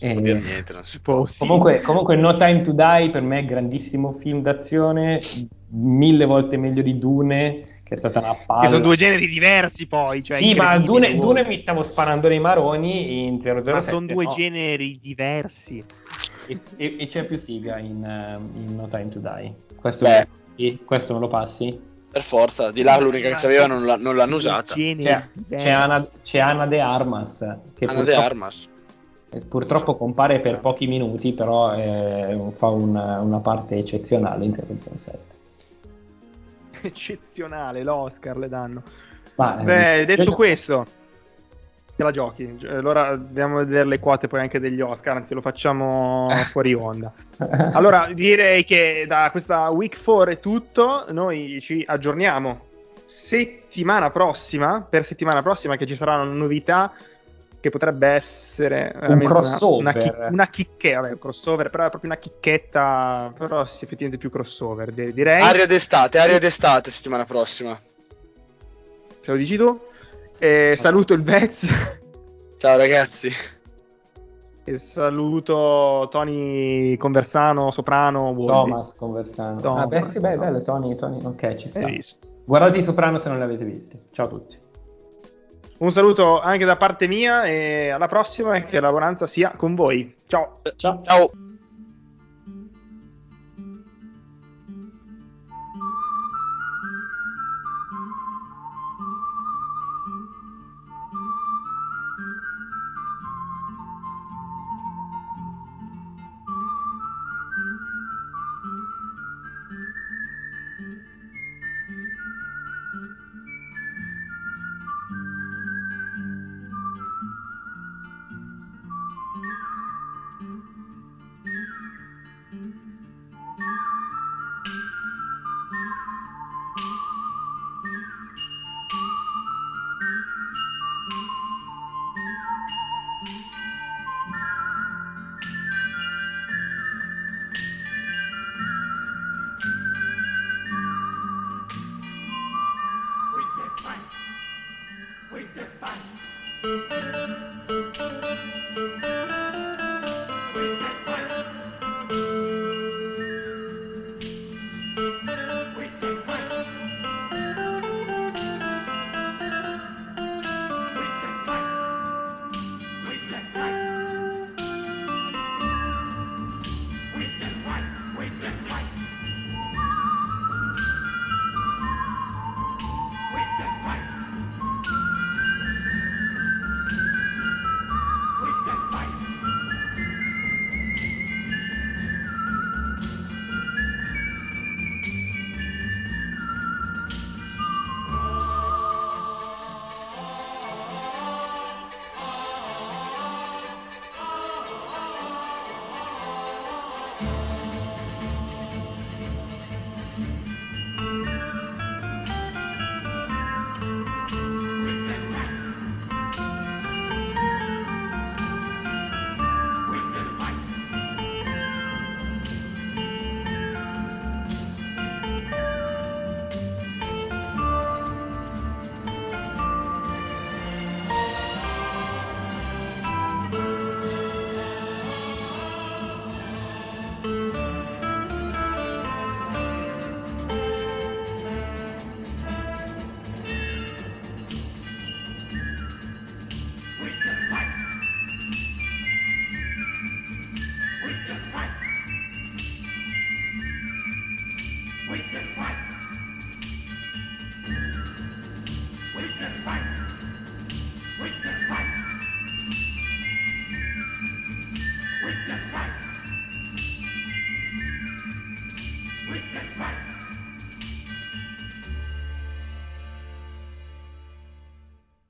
[SPEAKER 3] Eh, niente, non si può.
[SPEAKER 4] Comunque, comunque, No Time to Die per me è grandissimo film d'azione, mille volte meglio di Dune che è stata una palla. Che
[SPEAKER 2] sono due generi diversi poi. Cioè
[SPEAKER 4] sì, ma Dune, Dune, mi stavo sparando nei maroni in 007.
[SPEAKER 2] Ma sono due
[SPEAKER 4] no.
[SPEAKER 2] generi diversi.
[SPEAKER 4] E, e, e, c'è più figa in, uh, in, No Time to Die. Questo, Beh. Lo, questo me lo passi?
[SPEAKER 3] Per forza, di là l'unica che c'aveva non, la, non l'hanno usata.
[SPEAKER 4] C'è, c'è, Anna, c'è Anna De Armas. Che
[SPEAKER 3] Anna De Armas.
[SPEAKER 4] Purtroppo compare per pochi minuti, però eh, fa una, una parte eccezionale in 007
[SPEAKER 2] eccezionale, l'Oscar le danno. Ma, Beh, detto io... questo, te la giochi. Allora andiamo a vedere le quote poi anche degli Oscar, anzi lo facciamo fuori onda. Allora direi che da questa week 4 è tutto, noi ci aggiorniamo settimana prossima, per settimana prossima che ci saranno novità che potrebbe essere
[SPEAKER 4] un crossover.
[SPEAKER 2] Una, una, una chicchetta, vabbè, un crossover, però è proprio una chicchetta, però sì, effettivamente più crossover, direi.
[SPEAKER 3] Aria d'estate, aria d'estate settimana prossima.
[SPEAKER 2] Se lo dici tu. E saluto il Vez.
[SPEAKER 3] Ciao ragazzi.
[SPEAKER 2] E saluto Tony Conversano, Soprano,
[SPEAKER 4] Wolby. Thomas Conversano. Thomas, ah, beh, sì, beh, bello, Tony, Tony, ok, ci sta. Guardate i Soprano se non li avete visti. Ciao a tutti.
[SPEAKER 2] Un saluto anche da parte mia e alla prossima e che la buonanza sia con voi. Ciao.
[SPEAKER 3] Ciao. Ciao.